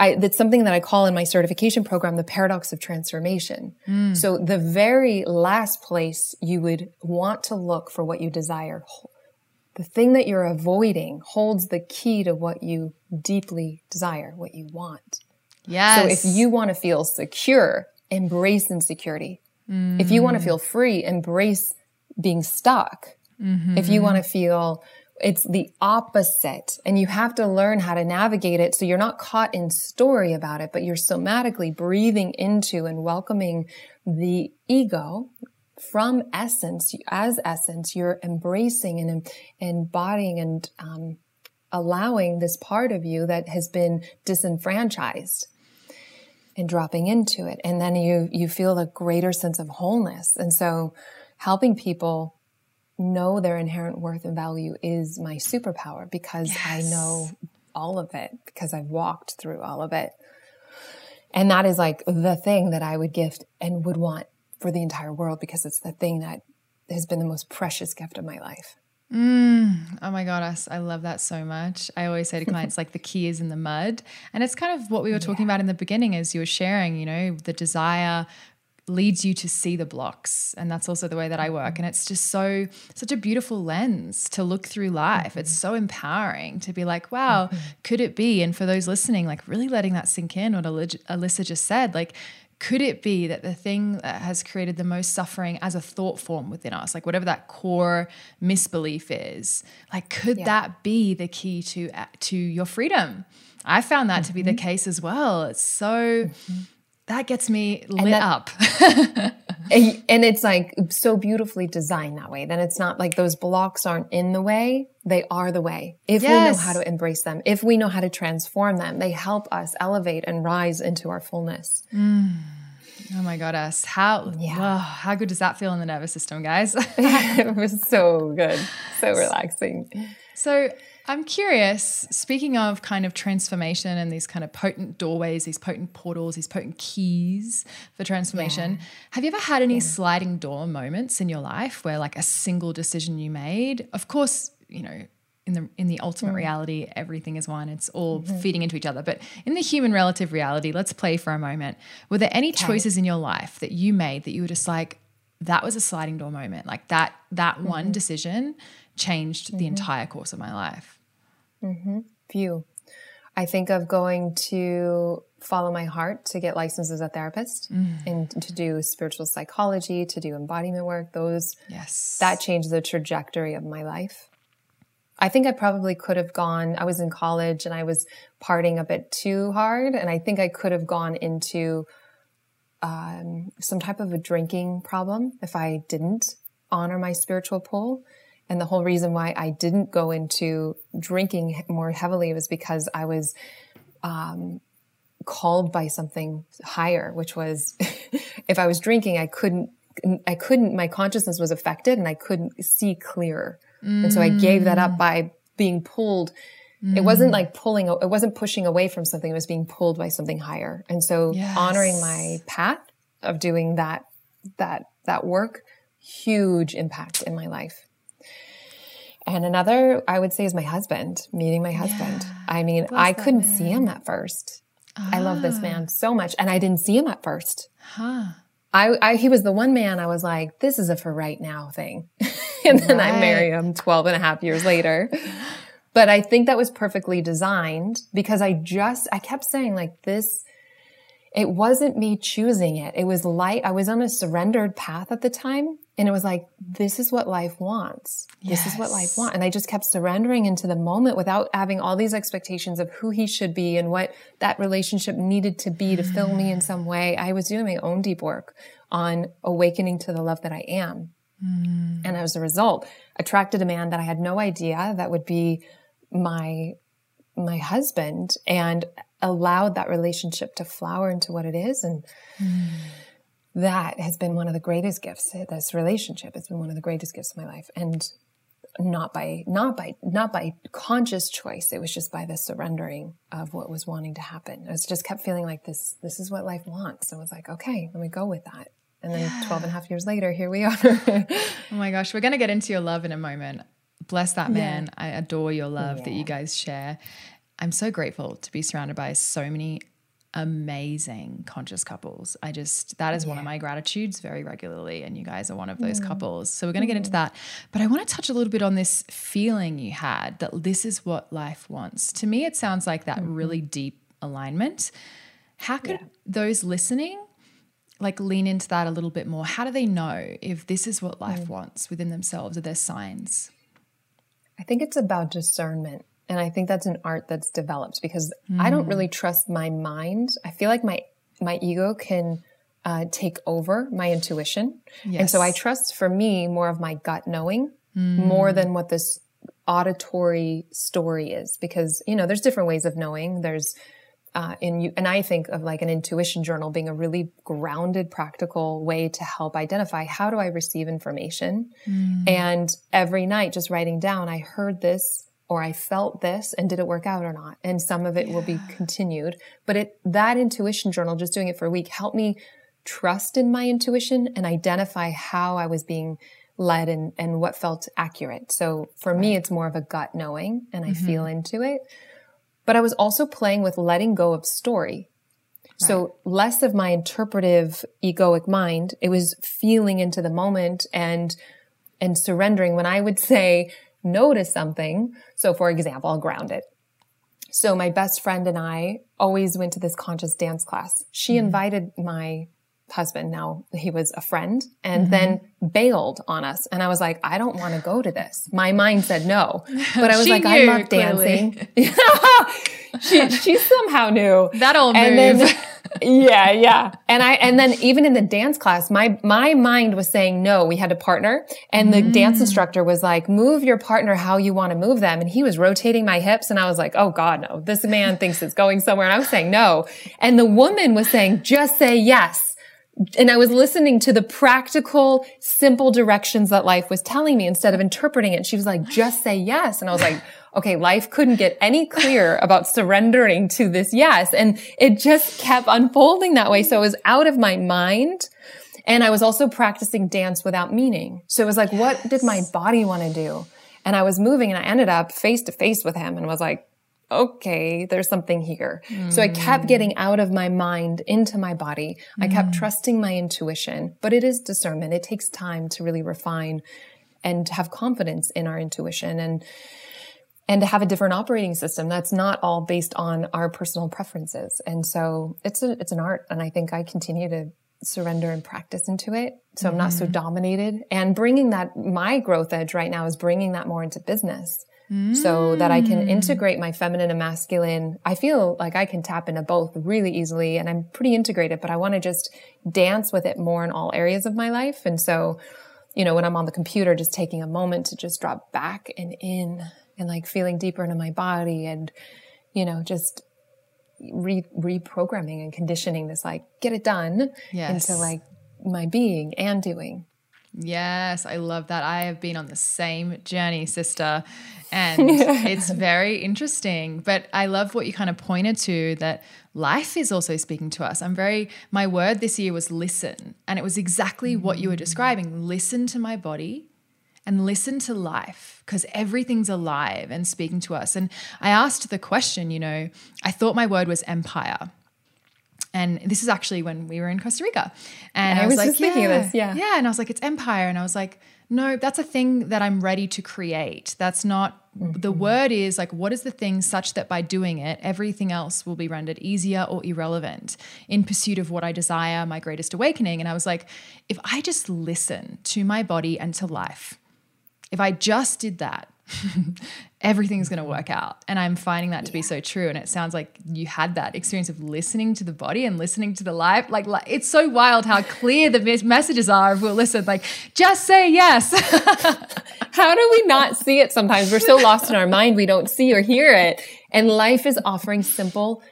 I, that's something that I call in my certification program the paradox of transformation. Mm. So the very last place you would want to look for what you desire, the thing that you're avoiding holds the key to what you deeply desire, what you want. Yes. So if you want to feel secure, embrace insecurity. Mm. If you want to feel free, embrace being stuck. Mm-hmm. If you want to feel it's the opposite and you have to learn how to navigate it so you're not caught in story about it, but you're somatically breathing into and welcoming the ego from essence as essence. You're embracing and embodying and um, allowing this part of you that has been disenfranchised and dropping into it. And then you, you feel a greater sense of wholeness. And so helping people know their inherent worth and value is my superpower because yes. I know all of it because I've walked through all of it. And that is like the thing that I would gift and would want for the entire world because it's the thing that has been the most precious gift of my life. Mm, oh my God, I, I love that so much. I always say to clients, like the key is in the mud. And it's kind of what we were talking yeah. about in the beginning as you were sharing, you know, the desire leads you to see the blocks and that's also the way that I work and it's just so such a beautiful lens to look through life it's so empowering to be like wow could it be and for those listening like really letting that sink in what Alyssa just said like could it be that the thing that has created the most suffering as a thought form within us like whatever that core misbelief is like could yeah. that be the key to to your freedom i found that mm-hmm. to be the mm-hmm. case as well it's so mm-hmm that gets me lit that, up. and, and, it's like so beautifully designed that way. Then it's not like those blocks aren't in the way. They are the way. If yes. we know how to embrace them, if we know how to transform them, they help us elevate and rise into our fullness. Mm. Oh my goddess. How yeah. how good does that feel in the nervous system, guys? it was so good. So relaxing. So I'm curious, speaking of kind of transformation and these kind of potent doorways, these potent portals, these potent keys for transformation, yeah. have you ever had any yeah. sliding door moments in your life where like a single decision you made, of course, you know, in the in the ultimate mm. reality, everything is one. It's all mm-hmm. feeding into each other. But in the human relative reality, let's play for a moment. Were there any okay. choices in your life that you made that you were just like, that was a sliding door moment? Like that that mm-hmm. one decision changed mm-hmm. the entire course of my life. Mm-hmm. Few. I think of going to follow my heart to get licensed as a therapist mm. and to do spiritual psychology, to do embodiment work. Those, yes, that changed the trajectory of my life. I think I probably could have gone, I was in college and I was partying a bit too hard. And I think I could have gone into um, some type of a drinking problem if I didn't honor my spiritual pull. And the whole reason why I didn't go into drinking more heavily was because I was um, called by something higher, which was if I was drinking, I couldn't, I couldn't, my consciousness was affected and I couldn't see clearer. Mm. And so I gave that up by being pulled. Mm. It wasn't like pulling, it wasn't pushing away from something. It was being pulled by something higher. And so yes. honoring my path of doing that, that, that work, huge impact in my life. And another, I would say, is my husband, meeting my husband. Yeah. I mean, Bless I couldn't man. see him at first. Ah. I love this man ah. so much. And I didn't see him at first. Huh. I, I, he was the one man I was like, this is a for right now thing. and then right. I marry him 12 and a half years later. but I think that was perfectly designed because I just, I kept saying like this, it wasn't me choosing it. It was light. I was on a surrendered path at the time. And it was like, this is what life wants. Yes. This is what life wants. And I just kept surrendering into the moment without having all these expectations of who he should be and what that relationship needed to be to fill me in some way. I was doing my own deep work on awakening to the love that I am. Mm. And as a result, attracted a man that I had no idea that would be my, my husband and allowed that relationship to flower into what it is. And, mm that has been one of the greatest gifts this relationship has been one of the greatest gifts of my life. And not by not by not by conscious choice. It was just by the surrendering of what was wanting to happen. I was just kept feeling like this this is what life wants. And was like okay let me go with that. And then yeah. 12 and a half years later here we are. Oh my gosh. We're going to get into your love in a moment. Bless that man. Yeah. i adore your love yeah. that you guys share. I'm so grateful to be surrounded by so many amazing conscious couples. I just, that is yeah. one of my gratitudes very regularly. And you guys are one of those mm. couples. So we're going to get into mm. that. But I want to touch a little bit on this feeling you had that this is what life wants. To me, it sounds like that mm-hmm. really deep alignment. How could yeah. those listening like lean into that a little bit more? How do they know if this is what life mm. wants within themselves? Are there signs? I think it's about discernment. And I think that's an art that's developed because mm. I don't really trust my mind. I feel like my, my ego can uh, take over my intuition. Yes. And so I trust for me more of my gut knowing mm. more than what this auditory story is because, you know, there's different ways of knowing. There's, uh, in you, and I think of like an intuition journal being a really grounded, practical way to help identify how do I receive information. Mm. And every night, just writing down, I heard this or I felt this and did it work out or not? And some of it yeah. will be continued. But it, that intuition journal, just doing it for a week helped me trust in my intuition and identify how I was being led and, and what felt accurate. So for right. me, it's more of a gut knowing and I mm-hmm. feel into it. But I was also playing with letting go of story. So less of my interpretive egoic mind. It was feeling into the moment and, and surrendering when I would say no to something. So for example, I'll ground it. So my best friend and I always went to this conscious dance class. She mm-hmm. invited my husband, now he was a friend, and mm-hmm. then bailed on us. And I was like, I don't want to go to this. My mind said no. But I was like, knew, I love dancing. she, she somehow knew. That old move. Then, yeah, yeah. And I, and then even in the dance class, my, my mind was saying no, we had a partner and the mm. dance instructor was like, move your partner how you want to move them. And he was rotating my hips and I was like, oh God, no, this man thinks it's going somewhere. And I was saying no. And the woman was saying, just say yes and I was listening to the practical, simple directions that life was telling me instead of interpreting it. She was like, just say yes. And I was like, okay, life couldn't get any clearer about surrendering to this yes. And it just kept unfolding that way. So it was out of my mind. And I was also practicing dance without meaning. So it was like, yes. what did my body want to do? And I was moving and I ended up face to face with him and was like, okay, there's something here. Mm. So I kept getting out of my mind into my body. Mm. I kept mm. trusting my intuition, but it is discernment. It takes time to really refine and have confidence in our intuition and and to have a different operating system that's not all based on our personal preferences. And so it's a, it's an art. And I think I continue to surrender and practice into it. So mm I'm not so mm-hmm. dominated and bringing that, my growth edge right now is bringing that more into business so that I can mm. integrate my feminine and masculine. I feel like I can tap into both really easily and I'm pretty integrated, but I want to just dance with it more in all areas of my life. And so, you know, when I'm on the computer, just taking a moment to just drop back and in and like feeling deeper into my body and, you know, just re- reprogramming and conditioning this like get it done yes. into like my being and doing. Yes, I love that. I have been on the same journey, sister, and it's very interesting. But I love what you kind of pointed to that life is also speaking to us. I'm very, my word this year was listen. And it was exactly what you were mm. describing listen to my body and listen to life because everything's alive and speaking to us. And I asked the question, you know, I thought my word was empire. And this is actually when we were in Costa Rica. And I, I was, was, like, yeah, thinking of this, yeah. Yeah. And I was like, it's empire. And I was like, no, that's a thing that I'm ready to create. That's not mm-hmm. the word is like, what is the thing such that by doing it, everything else will be rendered easier or irrelevant in pursuit of what I desire, my greatest awakening. And I was like, if I just listen to my body and to life, if I just did that, everything's going to work out. And I'm finding that to yeah. be so true. And it sounds like you had that experience of listening to the body and listening to the life. Like, like it's so wild how clear the messages are if we'll listen. Like, just say yes. how do we not see it sometimes? We're so lost in our mind, we don't see or hear it. And life is offering simple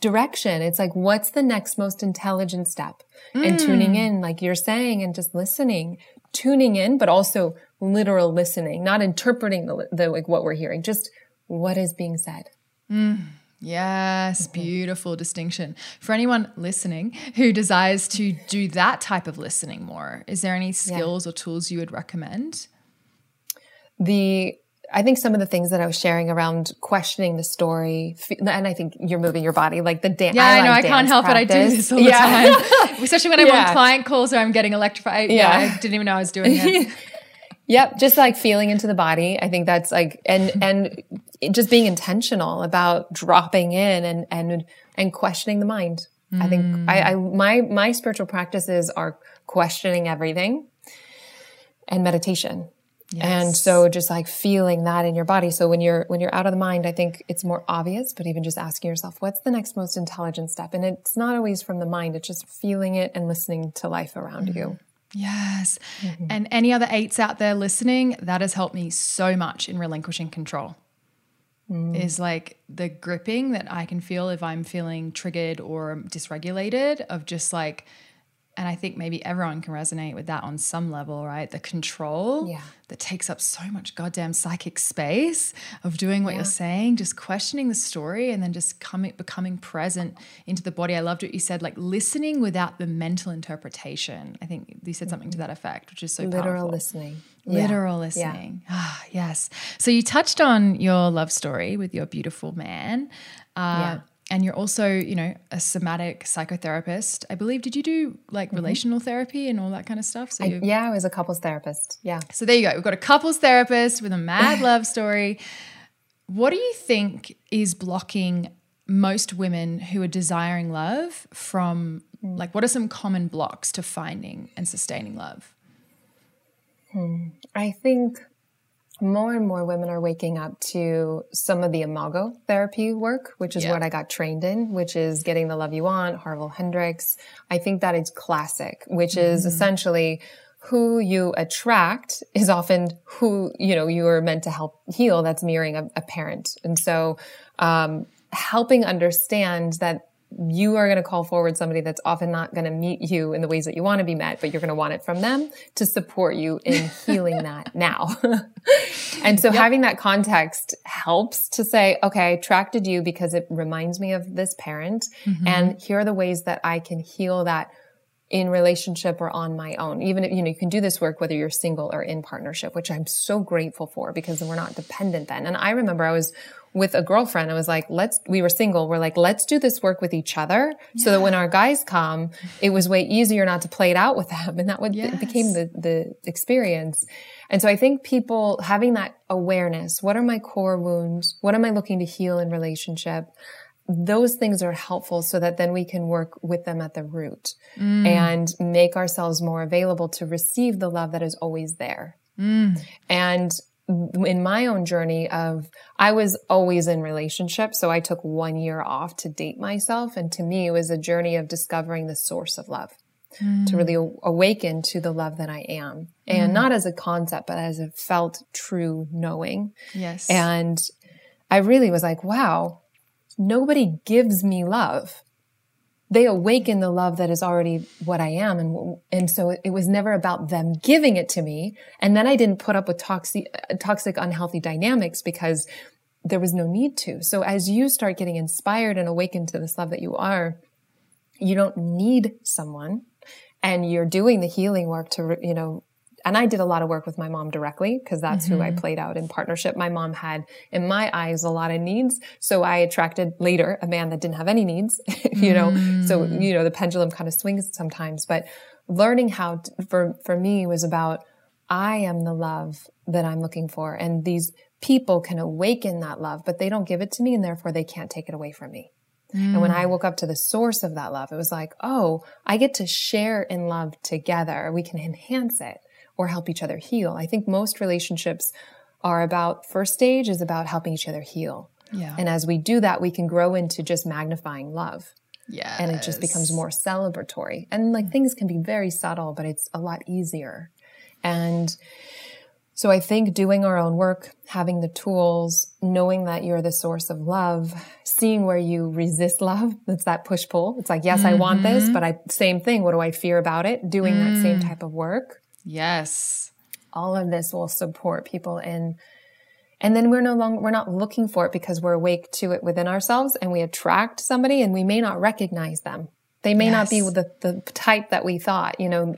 direction. It's like, what's the next most intelligent step? Mm. And tuning in, like you're saying, and just listening, tuning in, but also literal listening, not interpreting the, the like what we're hearing, just what is being said. Mm. Yes, mm-hmm. beautiful distinction. For anyone listening who desires to do that type of listening more, is there any skills yeah. or tools you would recommend? The I think some of the things that I was sharing around questioning the story, and I think you're moving your body like the dance. Yeah, I, I know. I can't help practice. it. I do this all the yeah. time, especially when I'm yeah. on client calls or I'm getting electrified. Yeah. yeah, I didn't even know I was doing it. Yep, just like feeling into the body. I think that's like and and just being intentional about dropping in and and and questioning the mind. Mm. I think I, I my my spiritual practices are questioning everything and meditation. Yes. And so just like feeling that in your body. So when you're when you're out of the mind, I think it's more obvious, but even just asking yourself, what's the next most intelligent step? And it's not always from the mind, it's just feeling it and listening to life around mm. you. Yes. Mm-hmm. And any other eights out there listening, that has helped me so much in relinquishing control. Mm. Is like the gripping that I can feel if I'm feeling triggered or dysregulated, of just like and I think maybe everyone can resonate with that on some level, right? The control yeah. that takes up so much goddamn psychic space of doing what yeah. you're saying, just questioning the story and then just coming becoming present into the body. I loved what you said, like listening without the mental interpretation. I think you said something to that effect, which is so literal powerful. listening. Literal yeah. listening. Ah, yes. So you touched on your love story with your beautiful man. Uh, and you're also, you know, a somatic psychotherapist. I believe. Did you do like mm-hmm. relational therapy and all that kind of stuff? So I, yeah, I was a couples therapist. Yeah. So there you go. We've got a couples therapist with a mad love story. What do you think is blocking most women who are desiring love from mm. like what are some common blocks to finding and sustaining love? Hmm. I think more and more women are waking up to some of the imago therapy work, which is yeah. what I got trained in, which is getting the love you want, Harville Hendrix. I think that is classic, which mm-hmm. is essentially who you attract is often who, you know, you are meant to help heal. That's mirroring a, a parent. And so, um, helping understand that you are going to call forward somebody that's often not going to meet you in the ways that you want to be met, but you're going to want it from them to support you in healing that now. and so yep. having that context helps to say, okay, I attracted you because it reminds me of this parent. Mm-hmm. And here are the ways that I can heal that in relationship or on my own. Even if, you know, you can do this work whether you're single or in partnership, which I'm so grateful for because we're not dependent then. And I remember I was with a girlfriend. I was like, let's, we were single. We're like, let's do this work with each other yeah. so that when our guys come, it was way easier not to play it out with them. And that would, yes. became the, the experience. And so I think people having that awareness, what are my core wounds? What am I looking to heal in relationship? Those things are helpful so that then we can work with them at the root mm. and make ourselves more available to receive the love that is always there. Mm. And in my own journey of I was always in relationships, so I took one year off to date myself, and to me it was a journey of discovering the source of love. Mm. To really awaken to the love that I am. And mm. not as a concept, but as a felt true knowing. Yes. And I really was like, wow, nobody gives me love they awaken the love that is already what I am. And, and so it was never about them giving it to me. And then I didn't put up with toxic, toxic, unhealthy dynamics because there was no need to. So as you start getting inspired and awakened to this love that you are, you don't need someone and you're doing the healing work to, you know, and I did a lot of work with my mom directly because that's mm-hmm. who I mm-hmm. played out in partnership. My mom had, in my eyes, a lot of needs. So I attracted later a man that didn't have any needs, you know, mm. so, you know, the pendulum kind of swings sometimes, but learning how to, for, for me was about, I am the love that I'm looking for. And these people can awaken that love, but they don't give it to me and therefore they can't take it away from me. Mm. And when I mm. woke up to the source of that love, it was like, oh, I get to share in love together. We can enhance it or help each other heal. I think most relationships are about first stage is about helping each other heal. Yeah. And as we do that, we can grow into just magnifying love. Yeah. And it just becomes more celebratory. And like things can be very subtle, but it's a lot easier. And so I think doing our own work, having the tools, knowing that you're the source of love, seeing where you resist love, that's that push pull. It's like, yes, mm-hmm. I want this, mm-hmm. but I, same thing. What do I fear about it? Doing mm. that same mm. type of work. Yes. All of this will support people in and then we're no longer we're not looking for it because we're awake to it within ourselves and we attract somebody and we may not recognize them. They may yes. not be the, the type that we thought. You know,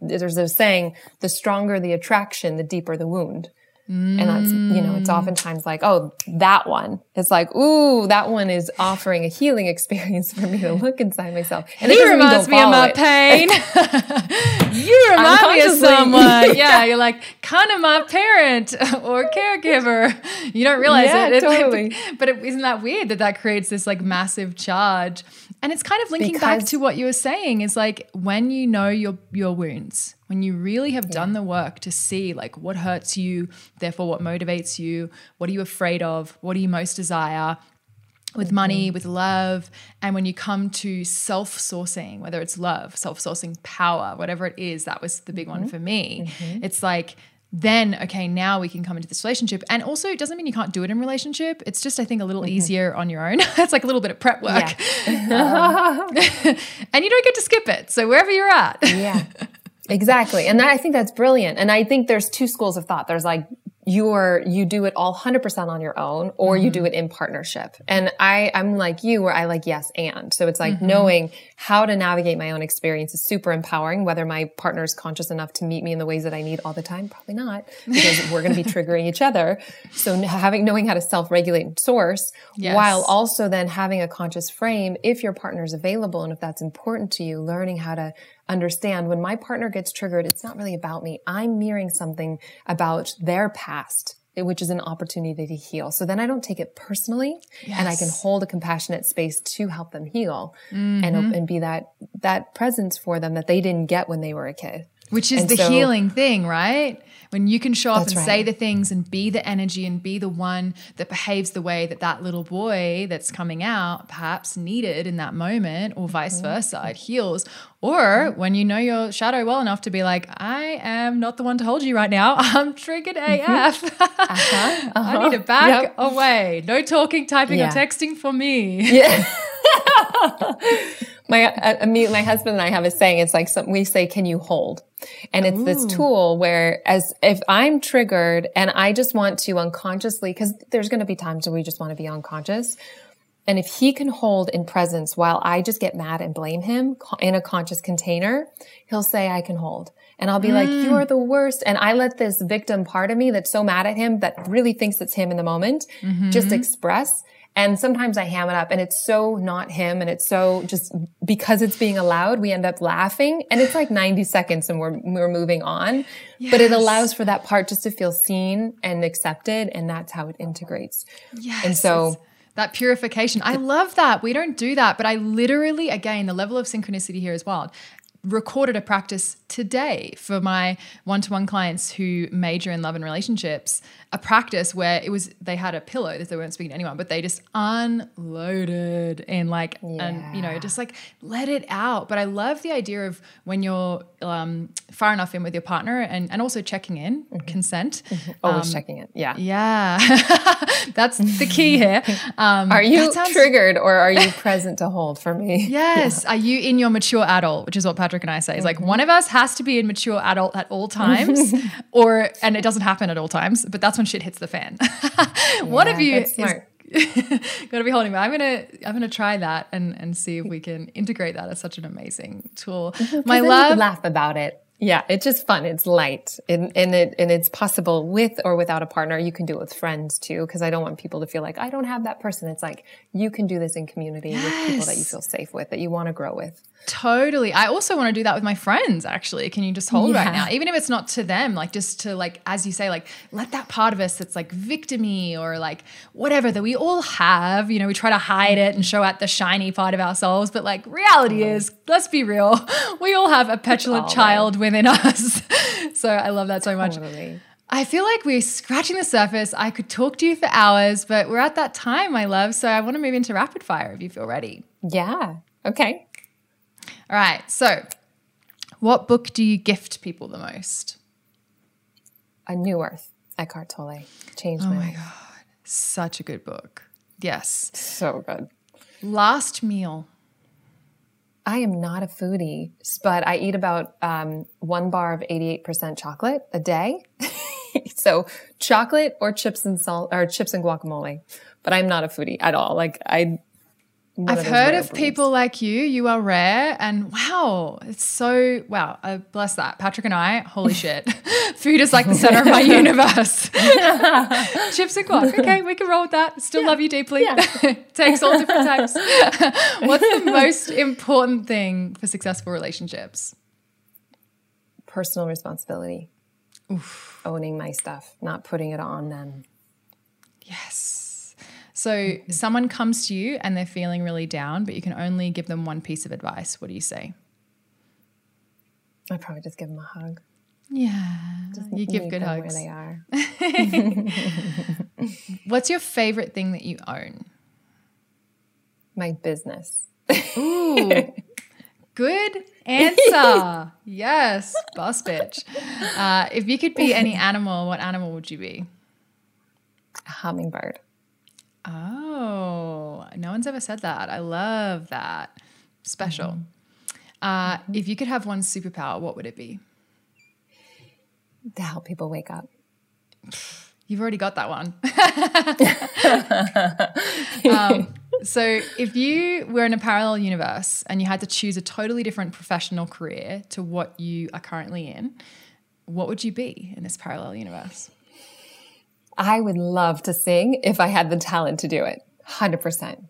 there's a saying, the stronger the attraction, the deeper the wound. Mm. And that's, you know, it's mm. oftentimes like, oh, that one. It's like, ooh, that one is offering a healing experience for me to look inside myself. And he reminds me of my it. pain. you remind me of someone. Yeah, you're like kind of my parent or caregiver. You don't realize yeah, it. Totally. But, but it, isn't that weird that that creates this like massive charge? And it's kind of linking because, back to what you were saying is like when you know your your wounds, when you really have done the work to see like what hurts you, therefore what motivates you, what are you afraid of, what do you most desire, with money, with love. And when you come to self sourcing, whether it's love, self sourcing power, whatever it is, that was the big mm-hmm. one for me. Mm-hmm. It's like then okay now we can come into this relationship and also it doesn't mean you can't do it in relationship it's just i think a little mm-hmm. easier on your own it's like a little bit of prep work yeah. um, and you don't get to skip it so wherever you're at yeah exactly. And that, i think that's brilliant. And i think there's two schools of thought. There's like you're you do it all 100% on your own or mm-hmm. you do it in partnership. And i i'm like you where i like yes and. So it's like mm-hmm. knowing how to navigate my own experience is super empowering. Whether my partner is conscious enough to meet me in the ways that i need all the time probably not because we're going to be triggering each other. So having knowing how to self-regulate and source yes. while also then having a conscious frame if your partner is available and if that's important to you learning how to understand when my partner gets triggered, it's not really about me. I'm mirroring something about their past which is an opportunity to heal. So then I don't take it personally yes. and I can hold a compassionate space to help them heal mm-hmm. and, and be that, that presence for them that they didn't get when they were a kid. Which is and the so, healing thing, right? When you can show up and right. say the things and be the energy and be the one that behaves the way that that little boy that's coming out perhaps needed in that moment, or vice mm-hmm. versa, it heals. Or mm-hmm. when you know your shadow well enough to be like, I am not the one to hold you right now. I'm triggered mm-hmm. AF. uh-huh, uh-huh. I need to back yep. away. No talking, typing, yeah. or texting for me. Yeah. my uh, me, my husband and I have a saying. It's like some, we say, "Can you hold?" And it's Ooh. this tool where, as if I'm triggered and I just want to unconsciously, because there's going to be times where we just want to be unconscious. And if he can hold in presence while I just get mad and blame him in a conscious container, he'll say, I can hold. And I'll be mm. like, you're the worst. And I let this victim part of me that's so mad at him that really thinks it's him in the moment mm-hmm. just express. And sometimes I ham it up and it's so not him and it's so just because it's being allowed, we end up laughing and it's like 90 seconds and we're, we're moving on. Yes. But it allows for that part just to feel seen and accepted and that's how it integrates. Yes. And so that purification. I love that. We don't do that, but I literally, again, the level of synchronicity here is wild recorded a practice today for my one-to-one clients who major in love and relationships a practice where it was they had a pillow that they weren't speaking to anyone but they just unloaded and like yeah. and you know just like let it out but i love the idea of when you're um, far enough in with your partner and and also checking in mm-hmm. consent mm-hmm. always um, checking it yeah yeah that's the key here um, are you sounds, triggered or are you present to hold for me yes yeah. are you in your mature adult which is what patrick and i say is mm-hmm. like one of us has to be a mature adult at all times or and it doesn't happen at all times but that's when shit hits the fan. One yeah, of you is got to be holding me. I'm gonna I'm gonna try that and and see if we can integrate that as such an amazing tool. My love, laugh about it. Yeah, it's just fun. It's light, and, and it and it's possible with or without a partner. You can do it with friends too, because I don't want people to feel like I don't have that person. It's like you can do this in community yes. with people that you feel safe with, that you want to grow with. Totally. I also want to do that with my friends actually. Can you just hold yeah. right now? Even if it's not to them, like just to like as you say like let that part of us that's like victimy or like whatever that we all have, you know, we try to hide it and show out the shiny part of ourselves, but like reality mm. is, let's be real, we all have a petulant child within us. so I love that so much. Totally. I feel like we're scratching the surface. I could talk to you for hours, but we're at that time, my love. So I want to move into rapid fire if you feel ready. Yeah. Okay. All right. So, what book do you gift people the most? A New Earth, Eckhart Tolle. Changed oh my, my God. Such a good book. Yes. So good. Last meal. I am not a foodie, but I eat about um, one bar of 88% chocolate a day. so chocolate or chips and salt or chips and guacamole. But I'm not a foodie at all. Like I I've heard of breeds. people like you. You are rare, and wow, it's so wow. I bless that. Patrick and I, holy shit, food is like the center of my universe. Chips and guac. Okay, we can roll with that. Still yeah. love you deeply. Yeah. Takes all different types. What's the most important thing for successful relationships? Personal responsibility. Oof. Owning my stuff, not putting it on them. Yes. So mm-hmm. someone comes to you and they're feeling really down, but you can only give them one piece of advice. What do you say? I probably just give them a hug. Yeah, just you give good hugs. Where they are. What's your favorite thing that you own? My business. Ooh, good answer. yes, boss bitch. Uh, if you could be any animal, what animal would you be? A hummingbird. Oh, no one's ever said that. I love that. Special. Mm-hmm. Uh, mm-hmm. If you could have one superpower, what would it be? To help people wake up. You've already got that one. um, so, if you were in a parallel universe and you had to choose a totally different professional career to what you are currently in, what would you be in this parallel universe? I would love to sing if I had the talent to do it. 100%.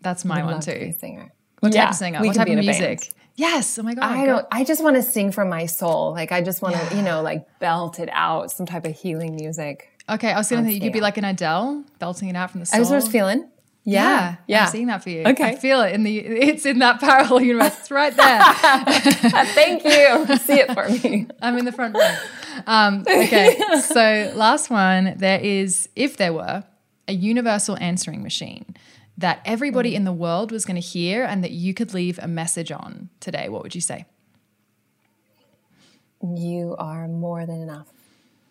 That's my one too. To singer. What type of singer? What type of music? Yes. Oh my god. I don't. I just want to sing from my soul. Like I just want to, yeah. you know, like belt it out. Some type of healing music. Okay, I was gonna think you could be like an Adele, belting it out from the soul. I was just feeling. Yeah, yeah, yeah. I'm seeing that for you. Okay, I feel it in the. It's in that parallel universe. It's right there. Thank you. See it for me. I'm in the front row. Um, okay, so last one. There is, if there were, a universal answering machine that everybody mm. in the world was going to hear and that you could leave a message on today, what would you say? You are more than enough.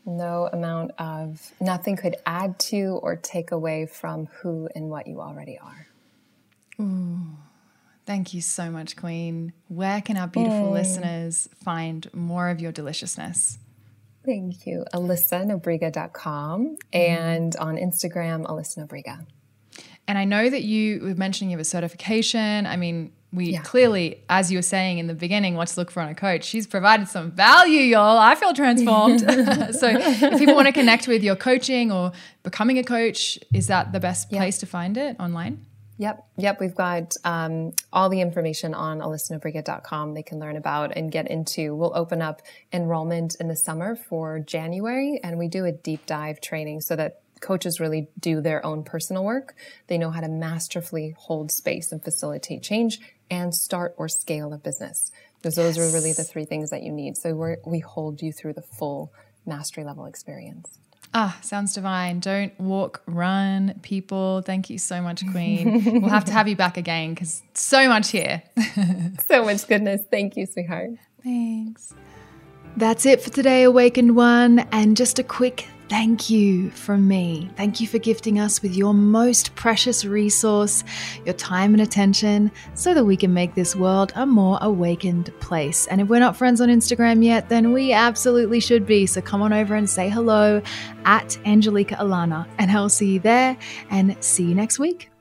No amount of nothing could add to or take away from who and what you already are. Ooh, thank you so much, Queen. Where can our beautiful mm. listeners find more of your deliciousness? Thank you. AlyssaNobriga.com mm. and on Instagram, Alyssa Nobriga. And I know that you were mentioning you have a certification. I mean, we yeah. clearly, as you were saying in the beginning, what to look for on a coach. She's provided some value, y'all. I feel transformed. so, if people want to connect with your coaching or becoming a coach, is that the best place to find it online? Yep. Yep. We've got um, all the information on alyssanobriga.com they can learn about and get into. We'll open up enrollment in the summer for January and we do a deep dive training so that coaches really do their own personal work. They know how to masterfully hold space and facilitate change and start or scale a business. Because those yes. are really the three things that you need. So we hold you through the full mastery level experience. Ah, sounds divine. Don't walk, run, people. Thank you so much, Queen. we'll have to have you back again because so much here. so much goodness. Thank you, sweetheart. Thanks. That's it for today, Awakened One. And just a quick thank you from me. Thank you for gifting us with your most precious resource, your time and attention, so that we can make this world a more awakened place. And if we're not friends on Instagram yet, then we absolutely should be. So come on over and say hello at Angelica Alana, and I'll see you there and see you next week.